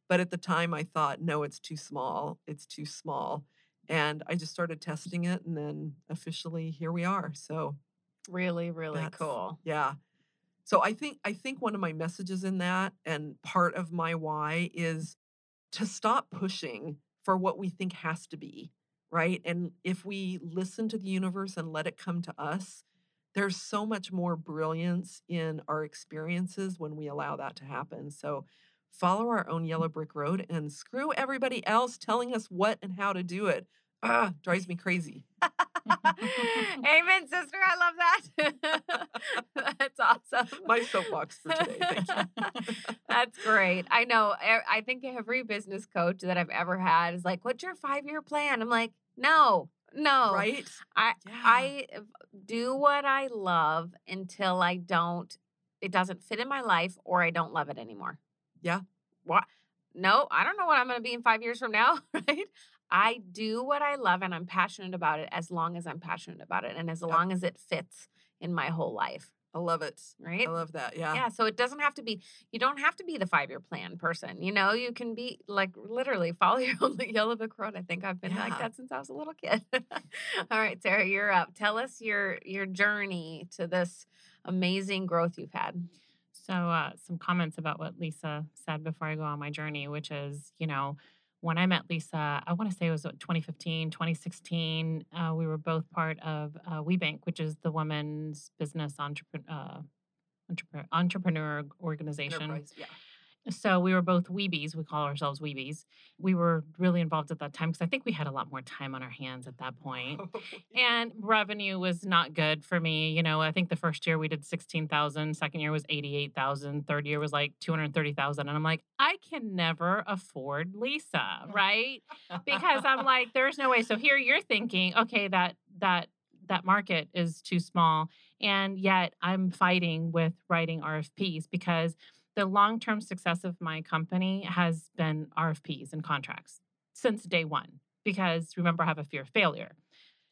But at the time I thought, no, it's too small. It's too small. And I just started testing it and then officially here we are. So Really, really cool. yeah. So I think I think one of my messages in that and part of my why is to stop pushing for what we think has to be, right? And if we listen to the universe and let it come to us, there's so much more brilliance in our experiences when we allow that to happen. So follow our own yellow brick road and screw everybody else telling us what and how to do it. Ah, drives me crazy. Amen, sister. I love that. (laughs) That's awesome. My soapbox for today. Thank you. (laughs) That's great. I know. I think every business coach that I've ever had is like, "What's your five year plan?" I'm like, "No, no. right? I Yeah. I do what I love until I don't. It doesn't fit in my life, or I don't love it anymore. Yeah. What? No, I don't know what I'm going to be in five years from now. (laughs) Right? I do what I love and I'm passionate about it as long as I'm passionate about it and as Yep. long as it fits in my whole life, I love it. right? I love that. Yeah. yeah, so it doesn't have to be you don't have to be the 5-year plan person. You know, you can be like literally follow (laughs) your own yellow brick road. I think I've been like that since I was a little kid. (laughs) All right, Sarah, you're up. Tell us your your journey to this amazing growth you've had. So, uh, some comments about what Lisa said before I go on my journey, which is, you know, when I met Lisa, I want to say it was what, 2015, 2016. Uh, we were both part of uh, WeBank, which is the women's business entrepreneur. Uh, entrepreneur, entrepreneur organization. Enterprise. Yeah. So we were both Weebies. We call ourselves Weebies. We were really involved at that time because I think we had a lot more time on our hands at that (laughs) point. Oh, and revenue was not good for me. You know, I think the first year we did 16,000, second year was 88,000, third year was like 230,000. And I'm like, I can never afford Lisa, (laughs) right? Because I'm like, there's no way. So here you're thinking, okay, that, that, that market is too small. And yet I'm fighting with writing RFPs because the long term success of my company has been RFPs and contracts since day one. Because remember, I have a fear of failure.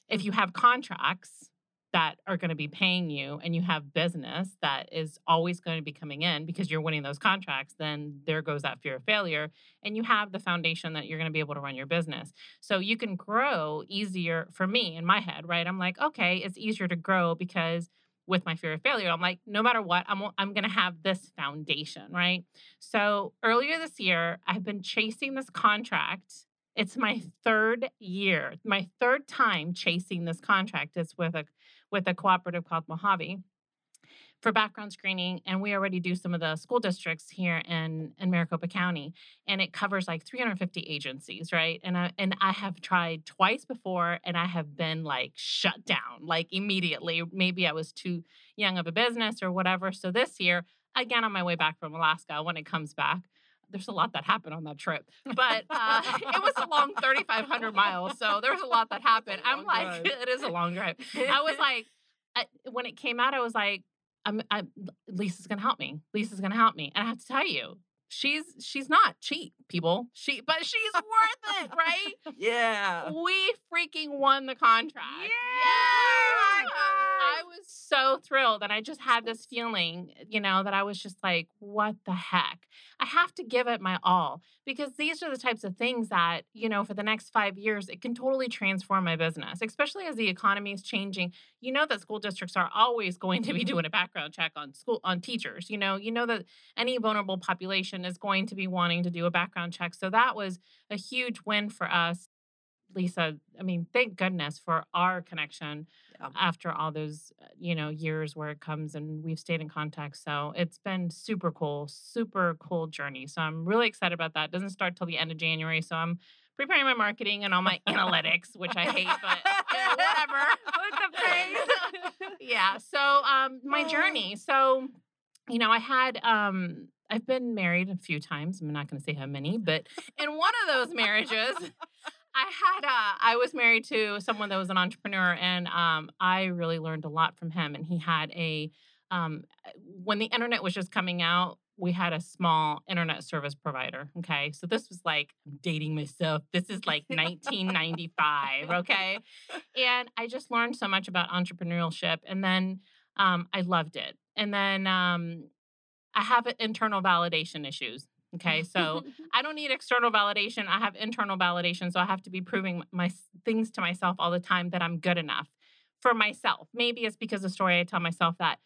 If you mm-hmm. have contracts that are going to be paying you and you have business that is always going to be coming in because you're winning those contracts, then there goes that fear of failure. And you have the foundation that you're going to be able to run your business. So you can grow easier for me in my head, right? I'm like, okay, it's easier to grow because with my fear of failure, I'm like, no matter what, I'm, I'm going to have this foundation, right? So earlier this year, I've been chasing this contract. It's my third year, my third time chasing this contract. It's with a with a cooperative called Mohave for background screening, and we already do some of the school districts here in in Maricopa County, and it covers like 350 agencies, right? And I and I have tried twice before, and I have been like shut down, like immediately. Maybe I was too young of a business or whatever. So this year, again on my way back from Alaska, when it comes back. There's a lot that happened on that trip, but uh, (laughs) it was a long 3,500 miles. So there was a lot that happened. I'm like, drive. (laughs) it is a long drive. I was (laughs) like, I, when it came out, I was like, I'm, I, Lisa's gonna help me. Lisa's gonna help me. And I have to tell you, she's she's not cheap, people. She but she's worth it, right? (laughs) Yeah. We freaking won the contract. Yeah! I was so thrilled. And I just had this feeling, you know, that I was just like, what the heck? I have to give it my all because these are the types of things that, you know, for the next five years, it can totally transform my business, especially as the economy is changing. You know that school districts are always going to be doing a background check on school on teachers. You know, you know that any vulnerable population is going to be wanting to do a background check. So that was a huge win for us. Lisa, I mean, thank goodness for our connection Yeah. after all those, uh, you know, years where it comes and we've stayed in contact. So it's been super cool, super cool journey. So I'm really excited about that. it doesn't start till the end of January. So I'm preparing my marketing and all my analytics, which I hate, but eh, whatever. With the face. (laughs) yeah. So um my journey. So, you know, I had um I've been married a few times. I'm not going to say how many, but in one of those marriages, (laughs) I had uh, I was married to someone that was an entrepreneur, and um, I really learned a lot from him. And he had a um, when the internet was just coming out, we had a small internet service provider. Okay, so this was like I'm dating myself. This is like 1995. Okay, and I just learned so much about entrepreneurship, and then um, I loved it. And then um, I have internal validation issues. Okay, so (laughs) I don't need external validation. I have internal validation. So I have to be proving my things to myself all the time that I'm good enough for myself. Maybe it's because the story I tell myself that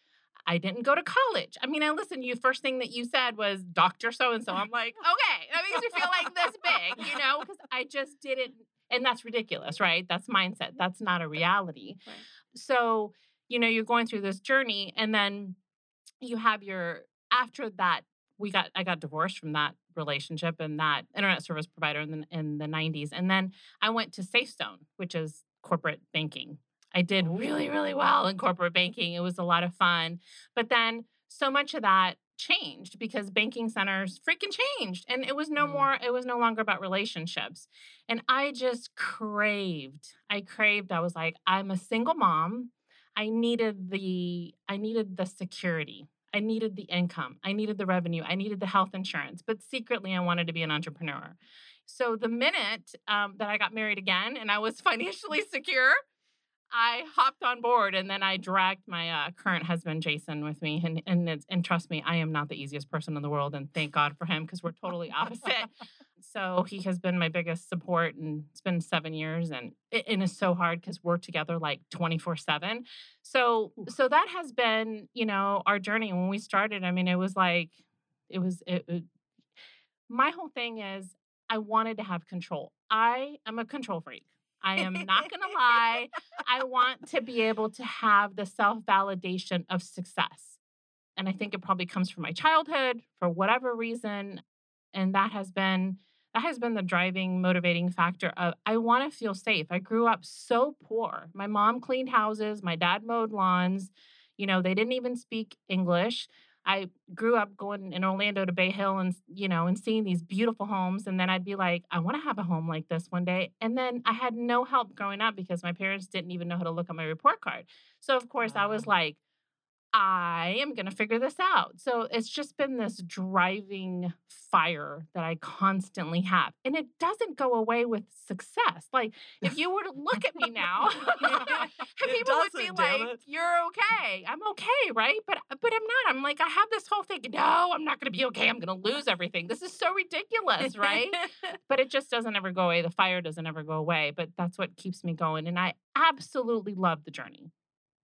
I didn't go to college. I mean, I listen, you first thing that you said was Dr. So and so. I'm like, okay, that makes me feel like this big, you know, because I just didn't. And that's ridiculous, right? That's mindset. That's not a reality. Right. So, you know, you're going through this journey and then you have your, after that we got I got divorced from that relationship and that internet service provider in the in the 90s. And then I went to SafeZone, which is corporate banking. I did really, really well in corporate banking. It was a lot of fun. But then so much of that changed because banking centers freaking changed. And it was no Mm. more, it was no longer about relationships. And I just craved, I craved, I was like, I'm a single mom. I needed the I needed the security. I needed the income. I needed the revenue. I needed the health insurance. But secretly I wanted to be an entrepreneur. So the minute um, that I got married again and I was (laughs) financially secure, I hopped on board and then I dragged my uh, current husband Jason with me and and it's, and trust me I am not the easiest person in the world and thank God for him because we're totally opposite. (laughs) so he has been my biggest support and it's been 7 years and it, and it's so hard cuz we're together like 24/7. So so that has been, you know, our journey when we started. I mean it was like it was it, it my whole thing is I wanted to have control. I am a control freak. I am not going to lie. I (laughs) want to be able to have the self validation of success. And I think it probably comes from my childhood for whatever reason. And that has been. That has been the driving, motivating factor of I want to feel safe. I grew up so poor. My mom cleaned houses, my dad mowed lawns. You know, they didn't even speak English. I grew up going in Orlando to Bay Hill and, you know, and seeing these beautiful homes. And then I'd be like, I want to have a home like this one day. And then I had no help growing up because my parents didn't even know how to look at my report card. So, of course, I was like, I am going to figure this out. So it's just been this driving fire that I constantly have. And it doesn't go away with success. Like, if you were to look at me now, (laughs) (laughs) people would be like. You're okay. I'm okay, right? But uh, but I'm not. I'm like, I have this whole thing. No, I'm not gonna be okay. I'm gonna lose everything. This is so ridiculous, right? (laughs) but it just doesn't ever go away. The fire doesn't ever go away. But that's what keeps me going. And I absolutely love the journey.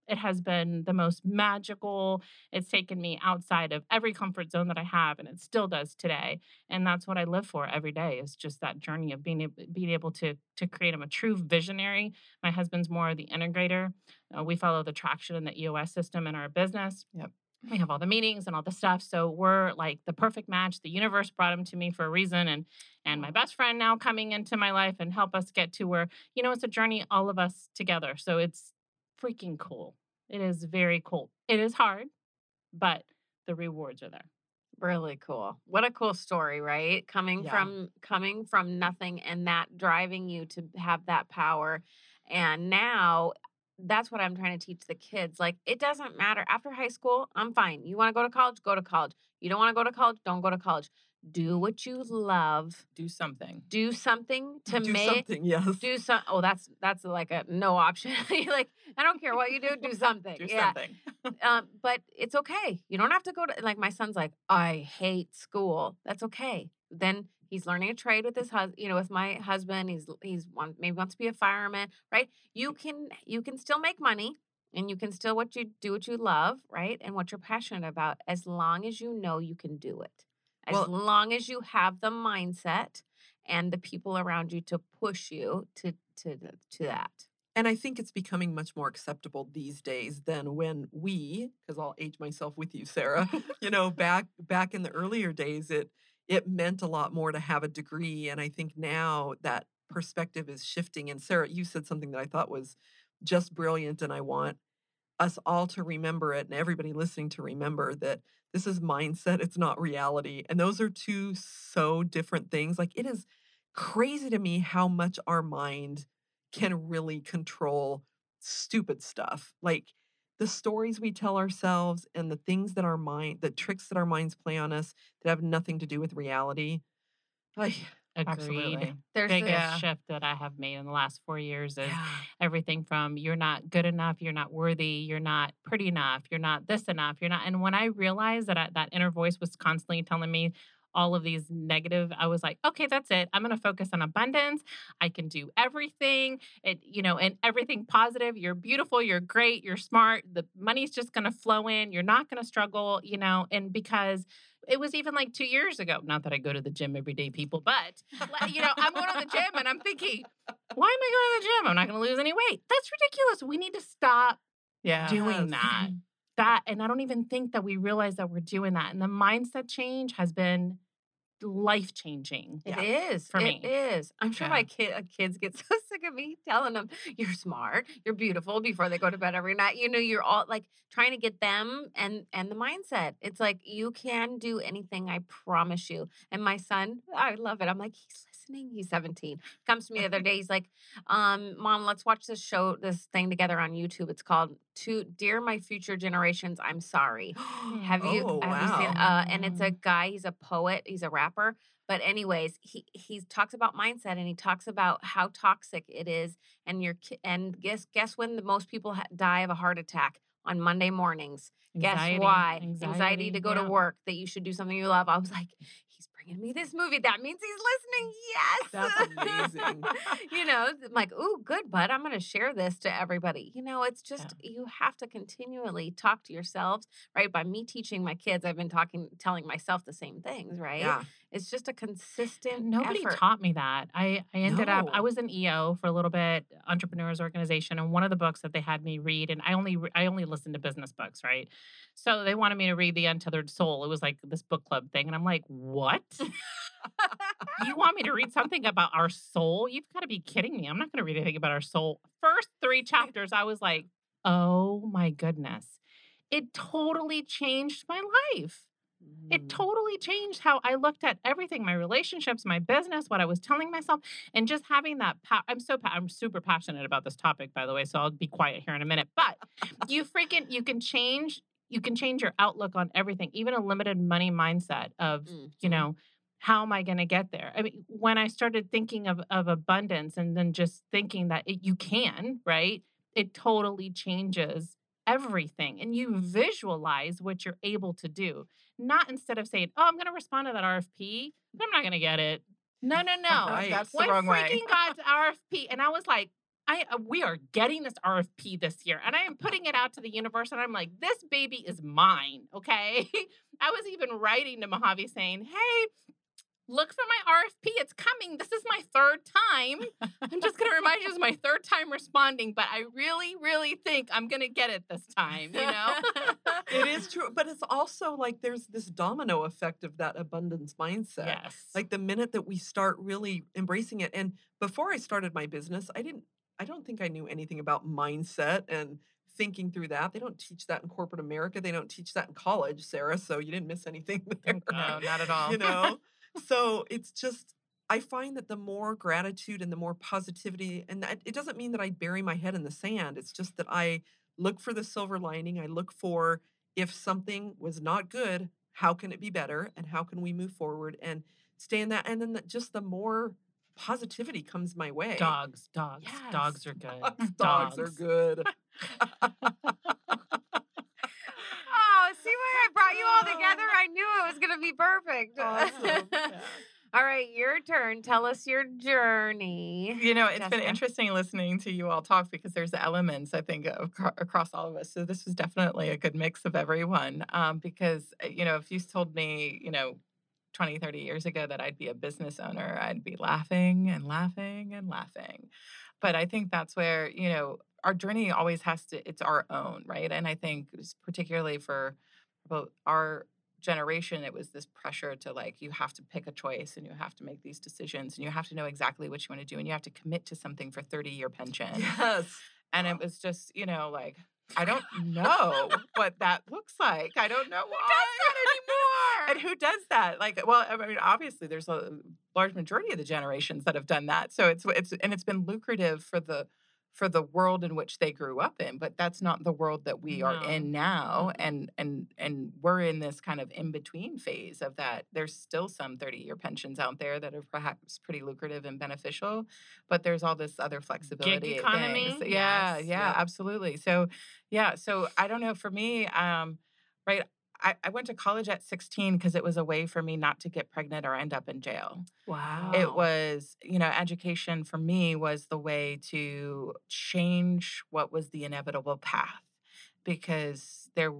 It has been the most magical. It's taken me outside of every comfort zone that I have, and it still does today. And that's what I live for every day is just that journey of being able, being able to to create. I'm a true visionary. My husband's more the integrator. Uh, we follow the traction and the EOS system in our business. Yep. We have all the meetings and all the stuff. So we're like the perfect match. The universe brought him to me for a reason. And and my best friend now coming into my life and help us get to where, you know, it's a journey, all of us together. So it's freaking cool. It is very cool. It is hard, but the rewards are there. Really cool. What a cool story, right? Coming Yeah. from coming from nothing and that driving you to have that power. And now that's what I'm trying to teach the kids. Like it doesn't matter after high school, I'm fine. You want to go to college, go to college. You don't want to go to college, don't go to college. Do what you love. Do something. Do something to Do make something, yes. do some oh that's that's like a no option. (laughs) You're like i don't care what you do do (laughs) something. Do yeah. something. (laughs) um, but it's okay. You don't have to go to like my son's like i hate school. That's okay. Then he's learning a trade with his husband you know with my husband. He's he's one maybe wants to be a fireman right? You can you can still make money and you can still what you do what you love right? And what you're passionate about as long as you know you can do it as Well- long as you have the mindset and the people around you to push you to to to that. And I think it's becoming much more acceptable these days than when we, because I'll age myself with you, Sarah. (laughs) you know, back back in the earlier days, it it meant a lot more to have a degree, and I think now that perspective is shifting. And Sarah, you said something that I thought was just brilliant, and I want us all to remember it, and everybody listening to remember that this is mindset; it's not reality, and those are two so different things. Like it is crazy to me how much our mind can really control stupid stuff. Like the stories we tell ourselves and the things that our mind, the tricks that our minds play on us that have nothing to do with reality. Like, Agreed. There's Biggest shift that I have made in the last four years is yeah. everything from you're not good enough, you're not worthy, you're not pretty enough, you're not this enough, you're not. And when I realized that I, that inner voice was constantly telling me all of these negative, I was like, okay, that's it. I'm going to focus on abundance. I can do everything. It, you know, and everything positive. You're beautiful. You're great. You're smart. The money's just going to flow in. You're not going to struggle, you know, and because it was even like two years ago. Not that I go to the gym every day, people, but you know, I'm going to the gym and I'm thinking, why am I going to the gym? I'm not going to lose any weight. That's ridiculous. We need to stop Yeah. doing that. That, and I don't even think that we realize that we're doing that. And the mindset change has been life changing. It Yeah. is For me. is. I'm sure Yeah. my kid, uh, kids get (laughs) so sick of me telling them you're smart, you're beautiful before they go to bed every night. You know, you're all like trying to get them and and the mindset. It's like you can do anything. I promise you. And my son, I love it. I'm like he's listening. He's 17. Comes to me the other day. He's like, um, "Mom, let's watch this show, this thing together on YouTube. It's called "To Dear My Future Generations." I'm sorry. (gasps) Have you Oh, have you seen wow. uh and it's a guy, he's a poet, he's a rapper. But anyways, he he talks about mindset and he talks about how toxic it is. And your and guess guess when the most people ha- die of a heart attack on Monday mornings. Anxiety, Guess why? Anxiety, anxiety, to go to work. That you should do something you love. I was like, bringing me this movie. That means he's listening. Yes, That's amazing. (laughs) you know, I'm like, ooh, good, bud. I'm going to share this to everybody. You know, it's just you have to continually talk to yourselves, right? By me teaching my kids, I've been talking, telling myself the same things, right? Yeah. It's just a consistent. Nobody effort. taught me that. I, I ended up, I was an EO for a little bit, entrepreneurs organization, and one of the books that they had me read, and I only I only listened to business books, right? So they wanted me to read The Untethered Soul. It was like this book club thing, and I'm like, what? you want me to read something about our soul? You've got to be kidding me. I'm not going to read anything about our soul. First three (laughs) chapters, I was like, oh my goodness. It totally changed my life. It Mm. totally changed how I looked at everything, my relationships, my business, what I was telling myself, and just having that. Pa- I'm so pa- I'm super passionate about this topic, by the way. So I'll be quiet here in a minute. But you freaking you can change you can change your outlook on everything, even a limited money mindset of you Mhm. know how am I going to get there? I mean, when I started thinking of of abundance and then just thinking that it, you can, right? It totally changes everything and you visualize what you're able to do. Not instead of saying, "Oh, I'm going to respond to that RFP, but I'm not going to get it." No, no, (laughs) no. Right. That's the What wrong way. freaking God's RFP? And I was like, I uh, we are getting this RFP this year, and I am putting it out to the universe, and I'm like, this baby is mine. Okay. (laughs) I was even writing to Mohave saying, hey. Look for my RFP. It's coming. This is my third time. (laughs) I'm just going to remind you, it's my third time responding, but I really, really think I'm going to get it this time, you know? (laughs) it is true, but it's also like there's this domino effect of that abundance mindset. yes. Like the minute that we start really embracing it. And before I started my business, I didn't, I don't think I knew anything about mindset and thinking through that. They don't teach that in corporate America. They don't teach that in college, Sarah. So you didn't miss anything (laughs) there. No, not at all. you know? So it's just, I find that the more gratitude and the more positivity, and that, it doesn't mean that I bury my head in the sand. It's just that I look for the silver lining. I look for if something was not good, how can it be better? And how can we move forward and stay in that? And then the, just the more positivity comes my way. dogs, dogs, dogs are good. Dogs, dogs are good. (laughs) (laughs) Oh, see why I brought you all together? (laughs) I knew it was going to be perfect. Awesome. Yeah. (laughs) all right, your turn. Tell us your journey. You know, it's been interesting listening to you all talk because there's elements, I think, of, across all of us. So this was definitely a good mix of everyone. Um, because, uh, you know, if you told me, you know, 20, 30 years ago that I'd be a business owner, I'd be laughing and laughing and laughing. But I think that's where, you know, our journey always has to, it's our own, right? And I think particularly for about our generation, it was this pressure to like, you have to pick a choice and you have to make these decisions and you have to know exactly what you want to do and you have to commit to something for 30 year (laughs) pension. Yes. And it was just, you know, like, I don't know what that looks like. I don't know (laughs) why. (laughs) Anymore. And who does that? Like, well, I mean, obviously, there's a large majority of the generations that have done that. So it's it's and it's been lucrative for the for the world in which they grew up in, but that's not the world that we are in now. And and and we're in this kind of in between phase of that. There's still some 30 year pensions out there that are perhaps pretty lucrative and beneficial, but there's all this other flexibility. at economy? things. Yeah, Yes. yeah, Yep. absolutely. So yeah, so I don't know. For me, um, right. I, I went to college at 16 because it was a way for me not to get pregnant or end up in jail. Wow. It was, you know, education for me was the way to change what was the inevitable path because there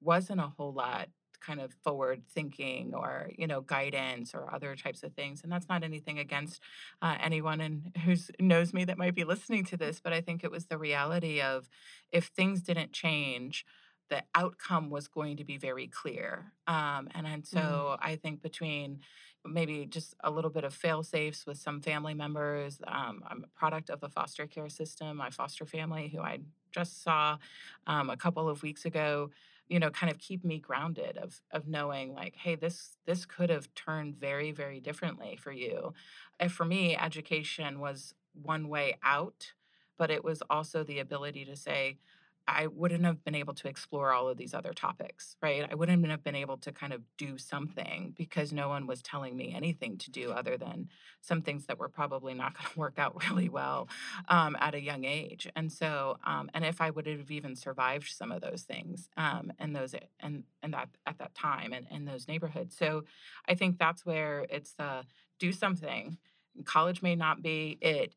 wasn't a whole lot kind of forward thinking or you know guidance or other types of things and that's not anything against uh, anyone and who's knows me that might be listening to this but i think it was the reality of if things didn't change the outcome was going to be very clear um, and and so i think between maybe just a little bit of fail safes with some family members. Um, I'm a product of the foster care system. My foster family, who I just saw um, a couple of weeks ago, you know, kind of keep me grounded of of knowing like, hey, this this could have turned very very differently for you. And for me, education was one way out, but it was also the ability to say, I wouldn't have been able to explore all of these other topics, right? I wouldn't have been able to kind of do something because no one was telling me anything to do other than some things that were probably not (laughs) going to work out really well um, at a young age. And so, um, and if I would have even survived some of those things um, and those and and that at that time and in those neighborhoods, so I think that's where it's the do something. College may not be it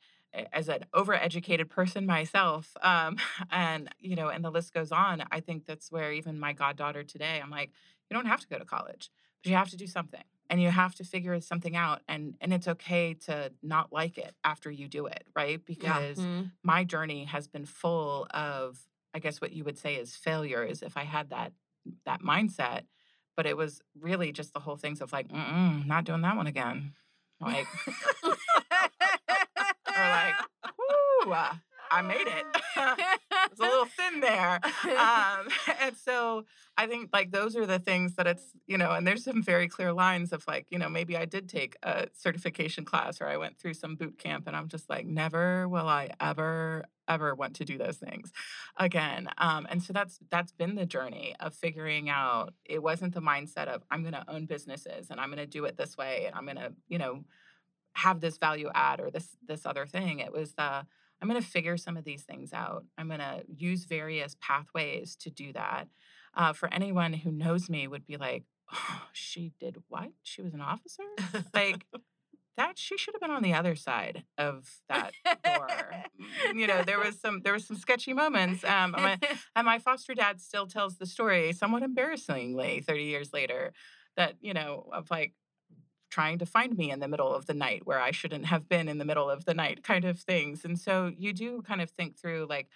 as an overeducated person myself um, (laughs) and you know and the list goes on i think that's where even my goddaughter today i'm like you don't have to go to college but you have to do something and you have to figure something out and and it's okay to not like it after you do it right because Yeah. Mhm. my journey has been full of i guess what you would say is failures if i had that that mindset but it was really just the whole things of like Mm-mm, not doing that one again (laughs) like like whoo uh, i made it (laughs) it's a little thin there um, (laughs) (laughs) and so I think like those are the things that it's you know, and there's some very clear lines of like you know maybe I did take a certification class or I went through some boot camp and I'm just like never will I ever ever want to do those things again. Um, and so that's that's been the journey of figuring out. It wasn't the mindset of I'm going to own businesses and I'm going to do it this way and I'm going to you know have this value add or this this other thing. It was the I'm going to figure some of these things out. I'm going to use various pathways to do that. Uh, for anyone who knows me, would be like, oh, she did what? She was an officer? like that? She should have been on the other side of that door. (laughs) Mm, you know, there was some there was some sketchy moments. Um, and my, (laughs) and my foster dad still tells the story, somewhat embarrassingly, 30 years later, that you know of like trying to find me in the middle of the night where I shouldn't have been in the middle of the night kind of things. And so you do kind of think through like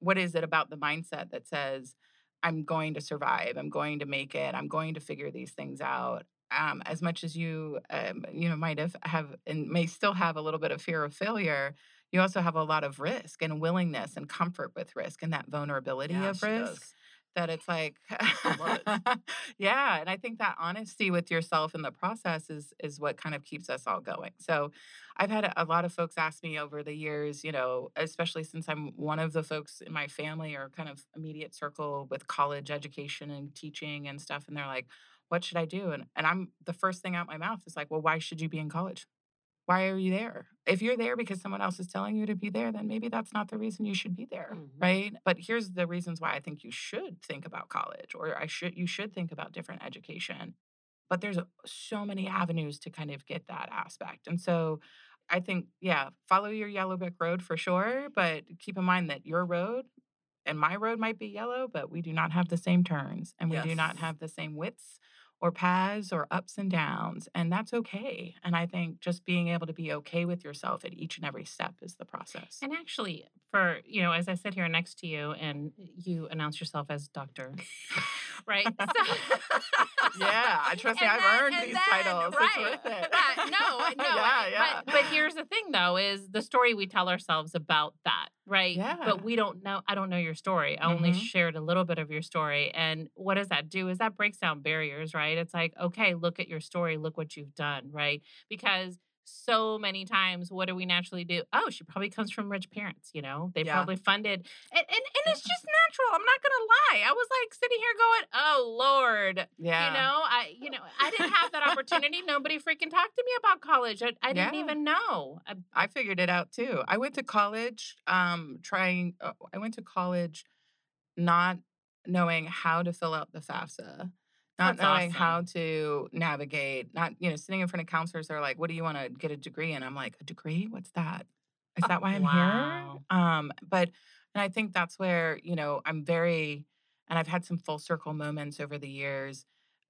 what is it about the mindset that says I'm going to survive, I'm going to make it, I'm going to figure these things out. Um, as much as you um, you know might have have and may still have a little bit of fear of failure, you also have a lot of risk and willingness and comfort with risk and that vulnerability Yeah, of risk does. That it's like Love (laughs) yeah and i think that honesty with yourself in the process is is what kind of keeps us all going. So i've had a, a lot of folks ask me over the years you know especially since i'm one of the folks in my family or kind of immediate circle with college education and teaching and stuff and they're like what should i do? And and i'm the first thing out my mouth is like well why should you be in college why are you there? If you're there because someone else is telling you to be there, then maybe that's not the reason you should be there, Mhm. right? But here's the reasons why I think you should think about college or I should you should think about different education. But there's so many avenues to kind of get that aspect. And so I think yeah, follow your yellow brick road for sure, but keep in mind that your road and my road might be yellow, but we do not have the same turns and we do not have the same widths or paths or ups and downs. And that's okay. And I think just being able to be okay with yourself at each and every step is the process. And actually, for you know, as I sit here next to you and you announce yourself as doctor, (laughs) right? So, (laughs) Yeah, I- (laughs) trust me, I've then- earned these then- titles. It's Right, worth it. No, no. yeah, yeah. But, but here's the thing, though, is the story we tell ourselves about that, right? Yeah. But we don't know. I don't know your story. I only Mhm. shared a little bit of your story. And what does that do? Is that breaks down barriers, right? It's like, okay, look at your story. Look what you've done, right? Because so many times, what do we naturally do? Oh, she probably comes from rich parents, you know? They Yeah. probably funded. And, and, and it's just (laughs) natural. I'm not going to lie. I was like sitting here going, oh, Lord. yeah. You know, I you know, I didn't have that opportunity. (laughs) Nobody freaking talked to me about college. I, I didn't Yeah. even know. I, I figured it out too. I went to college um trying uh, I went to college not knowing how to fill out the FAFSA, not That's knowing awesome. how to navigate, not you know, sitting in front of counselors they're like, "What do you want to get a degree?" and I'm like, "A degree? What's that? Is that why I'm Wow. here?" Um but and I think that's where, you know, I'm very and I've had some full circle moments over the years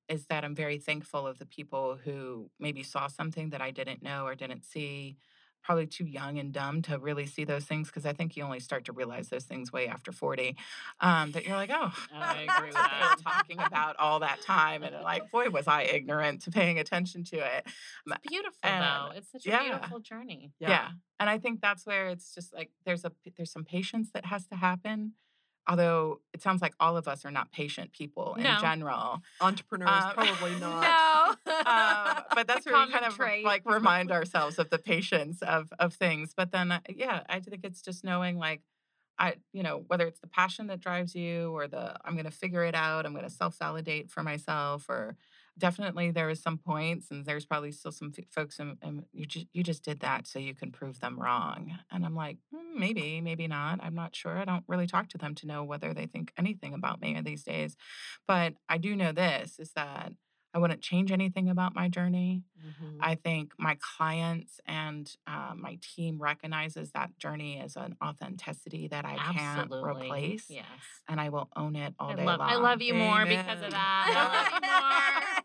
is that I'm very thankful of the people who maybe saw something that I didn't know or didn't see. Probably too young and dumb to really see those things because I think you only start to realize those things way after 40. Um, that you're like, oh, (laughs) I (laughs) agree with that. talking about all that time. And like, boy, was I ignorant to paying attention to it. It's beautiful and- though. It's such a yeah. beautiful journey. Yeah. And I think that's where it's just like there's a there's some patience that has to happen. Although it sounds like all of us are not patient people in No. general. Entrepreneurs, Um, probably (laughs) not. No. (laughs) um, but that's where we kind of trait. like remind ourselves of the patience of of things. But then, uh, yeah, I think it's just knowing like I, you know, whether it's the passion that drives you or the I'm going to figure it out, I'm going to self validate for myself, or definitely there is some points, and there's probably still some f- folks, and, you just you just did that so you can prove them wrong. And I'm like, "Hmm, maybe, maybe not. I'm not sure. I don't really talk to them to know whether they think anything about me these days. But I do know this is that I wouldn't change anything about my journey. Mhm. I think my clients and uh, my team recognizes that journey as an authenticity that I can't replace, Yes. and I will own it all I day love, long. I love you more because of that. I love you (laughs) more.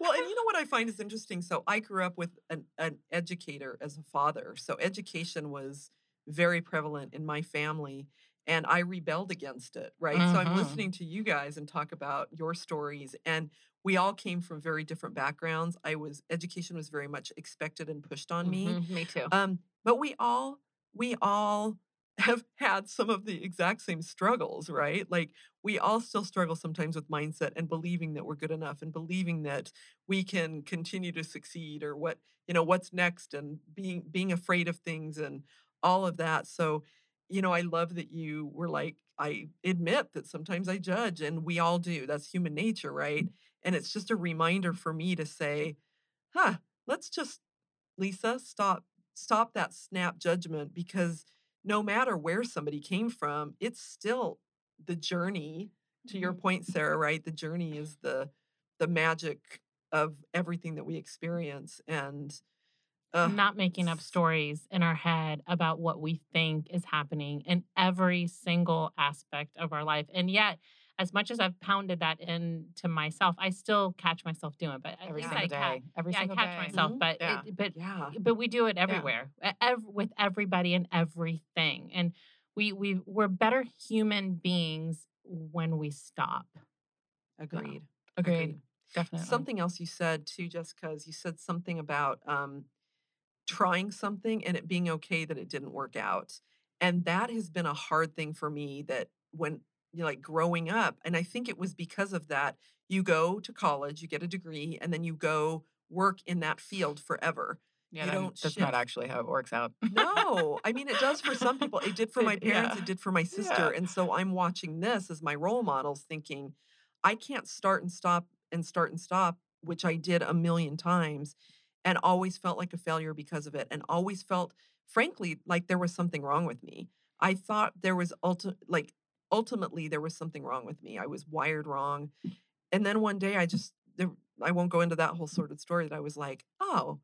Well, and you know what I find is interesting? So I grew up with an, an educator as a father. So education was very prevalent in my family and I rebelled against it, right? So I'm Mhm. listening to you guys and talk about your stories and we all came from very different backgrounds. I was education was very much expected and pushed on me. Mhm, me too. Um, but we all we all have had some of the exact same struggles, right? Like we all still struggle sometimes with mindset and believing that we're good enough and believing that we can continue to succeed or what, you know, what's next and being being afraid of things and all of that. So, you know, I love that you were like, I admit that sometimes I judge and we all do. That's human nature, right? Mm. And it's just a reminder for me to say, huh, let's just Lisa, stop stop that snap judgment because no matter where somebody came from, it's still the journey. To your point, Sarah, right? The journey is the the magic of everything that we experience. And uh, not making up stories in our head about what we think is happening in every single aspect of our life. And yet, as much as I've pounded that into myself, I still catch myself doing it. But at every least single I day. Every yeah, I catch day. myself. Mhm. But Yeah. it, but yeah, but we do it everywhere e- ev- with everybody and everything and we we we're better human beings when we stop agreed. Agreed. Definitely. Something else you said too, Jessica, is you said something about um, trying something and it being okay that it didn't work out. And that has been a hard thing for me that when you know, like growing up, and I think it was because of that, you go to college, you get a degree, and then you go work in that field forever. Yeah, you don't that's shift. not actually how it works out. No, I mean, it does for some people. It did (laughs) for my parents, yeah. it did for my sister. Yeah. And so I'm watching this as my role models thinking, I can't start and stop and start and stop, which I did a million times and always felt like a failure because of it and always felt, frankly, like there was something wrong with me. I thought there was ulti- like ultimately there was something wrong with me. I was wired wrong. And then one day I just there I won't go into that whole sordid story that I was like, oh,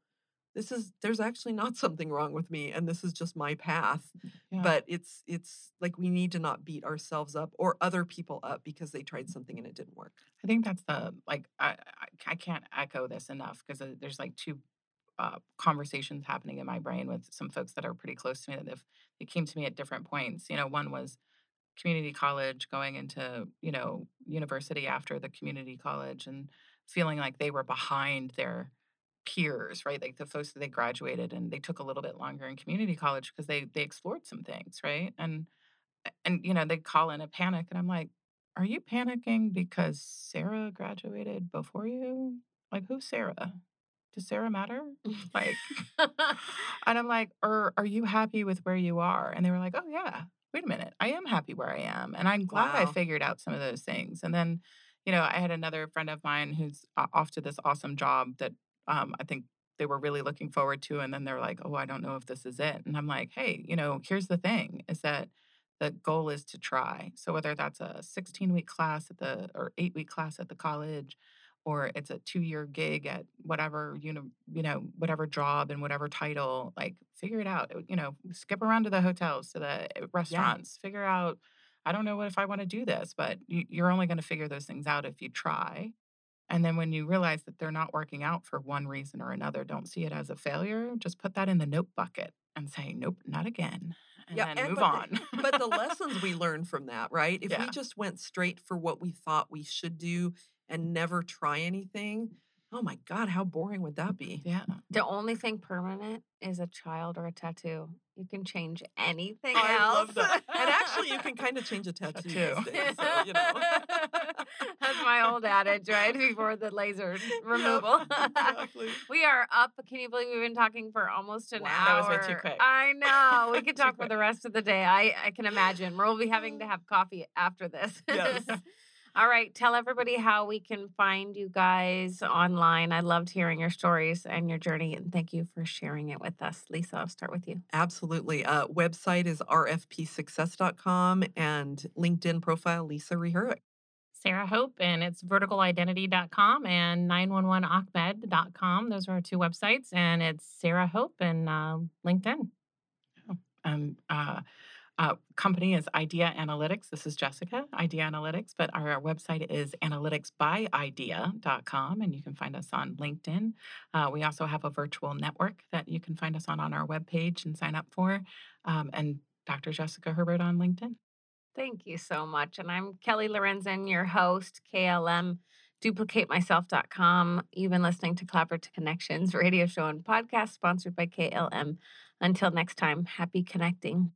this is there's actually not (laughs) something wrong with me and this is just my path Yeah. but it's it's like we need to not beat ourselves up or other people up because they tried something and it didn't work I think that's the like I I, can't echo this enough because there's like two uh, conversations happening in my brain with some folks that are pretty close to me that have they came to me at different points. You know, one was community college going into you know university after the community college and feeling like they were behind their peers right? Like the folks that they graduated and they took a little bit longer in community college because they they explored some things right? And and you know they call in a panic and i'm like are you panicking because sarah graduated before you? Like who's sarah? Does sarah matter? (laughs) Like (laughs) and i'm like or are you happy with where you are? And they were like oh yeah wait a minute i am happy where i am and i'm glad i figured out some of those things and then you know i had another friend of mine who's off to this awesome job that um, i think they were really looking forward to and then they're like oh i don't know if this is it and i'm like hey you know here's the thing is that the goal is to try. So whether that's a 16 week class at the or 8 week class at the college or it's a two year gig at whatever you know you know whatever job and whatever title like figure it out you know skip around to the hotels to the uh, restaurants figure out i don't know what if i want to do this but you, you're only going to figure those things out if you try. And then when you realize that they're not working out for one reason or another don't see it as a failure just put that in the nope bucket and say nope not again and then and move but on. the, (laughs) but the (laughs) lessons we learn from that right? If we just went straight for what we thought we should do and never try anything Oh my God, how boring would that mm, be? Yeah. The only thing permanent is a child or a tattoo. You can change anything I else. love that. And actually, you can (laughs) kind of change a tattoo. Tattoo. days, so, you know. (laughs) That's my old adage, right? Before the laser (laughs) removal. exactly. we are up. Can you believe we've been talking for almost an Wow. hour? That was way too quick. I know. We could talk for the rest of the day. I, I can imagine. We'll be having to have coffee after this. Yes. All right. Tell everybody how we can find you guys online. I loved hearing your stories and your journey. And thank you for sharing it with us. Lisa, I'll start with you. Absolutely. Uh, website is rfpsuccess.com and LinkedIn profile Lisa Rehurek. Sarah Hope, and it's verticalidentity.com and 911achmed.com. Those are our two websites, and it's Sarah Hope and uh, LinkedIn. Um, uh, uh, company is IDEA Analytics. This is Jessica, IDEA Analytics, but our website is analyticsbyidea.com, and you can find us on LinkedIn. Uh, we also have a virtual network that you can find us on on our webpage and sign up for. Um, and Dr. Jessica Herbert on LinkedIn. Thank you so much. And I'm Kelly Lorenzen, your host, KLM duplicatemyself.com. You've been listening to Collaborative Connections radio show and podcast sponsored by KLM. Until next time, happy connecting.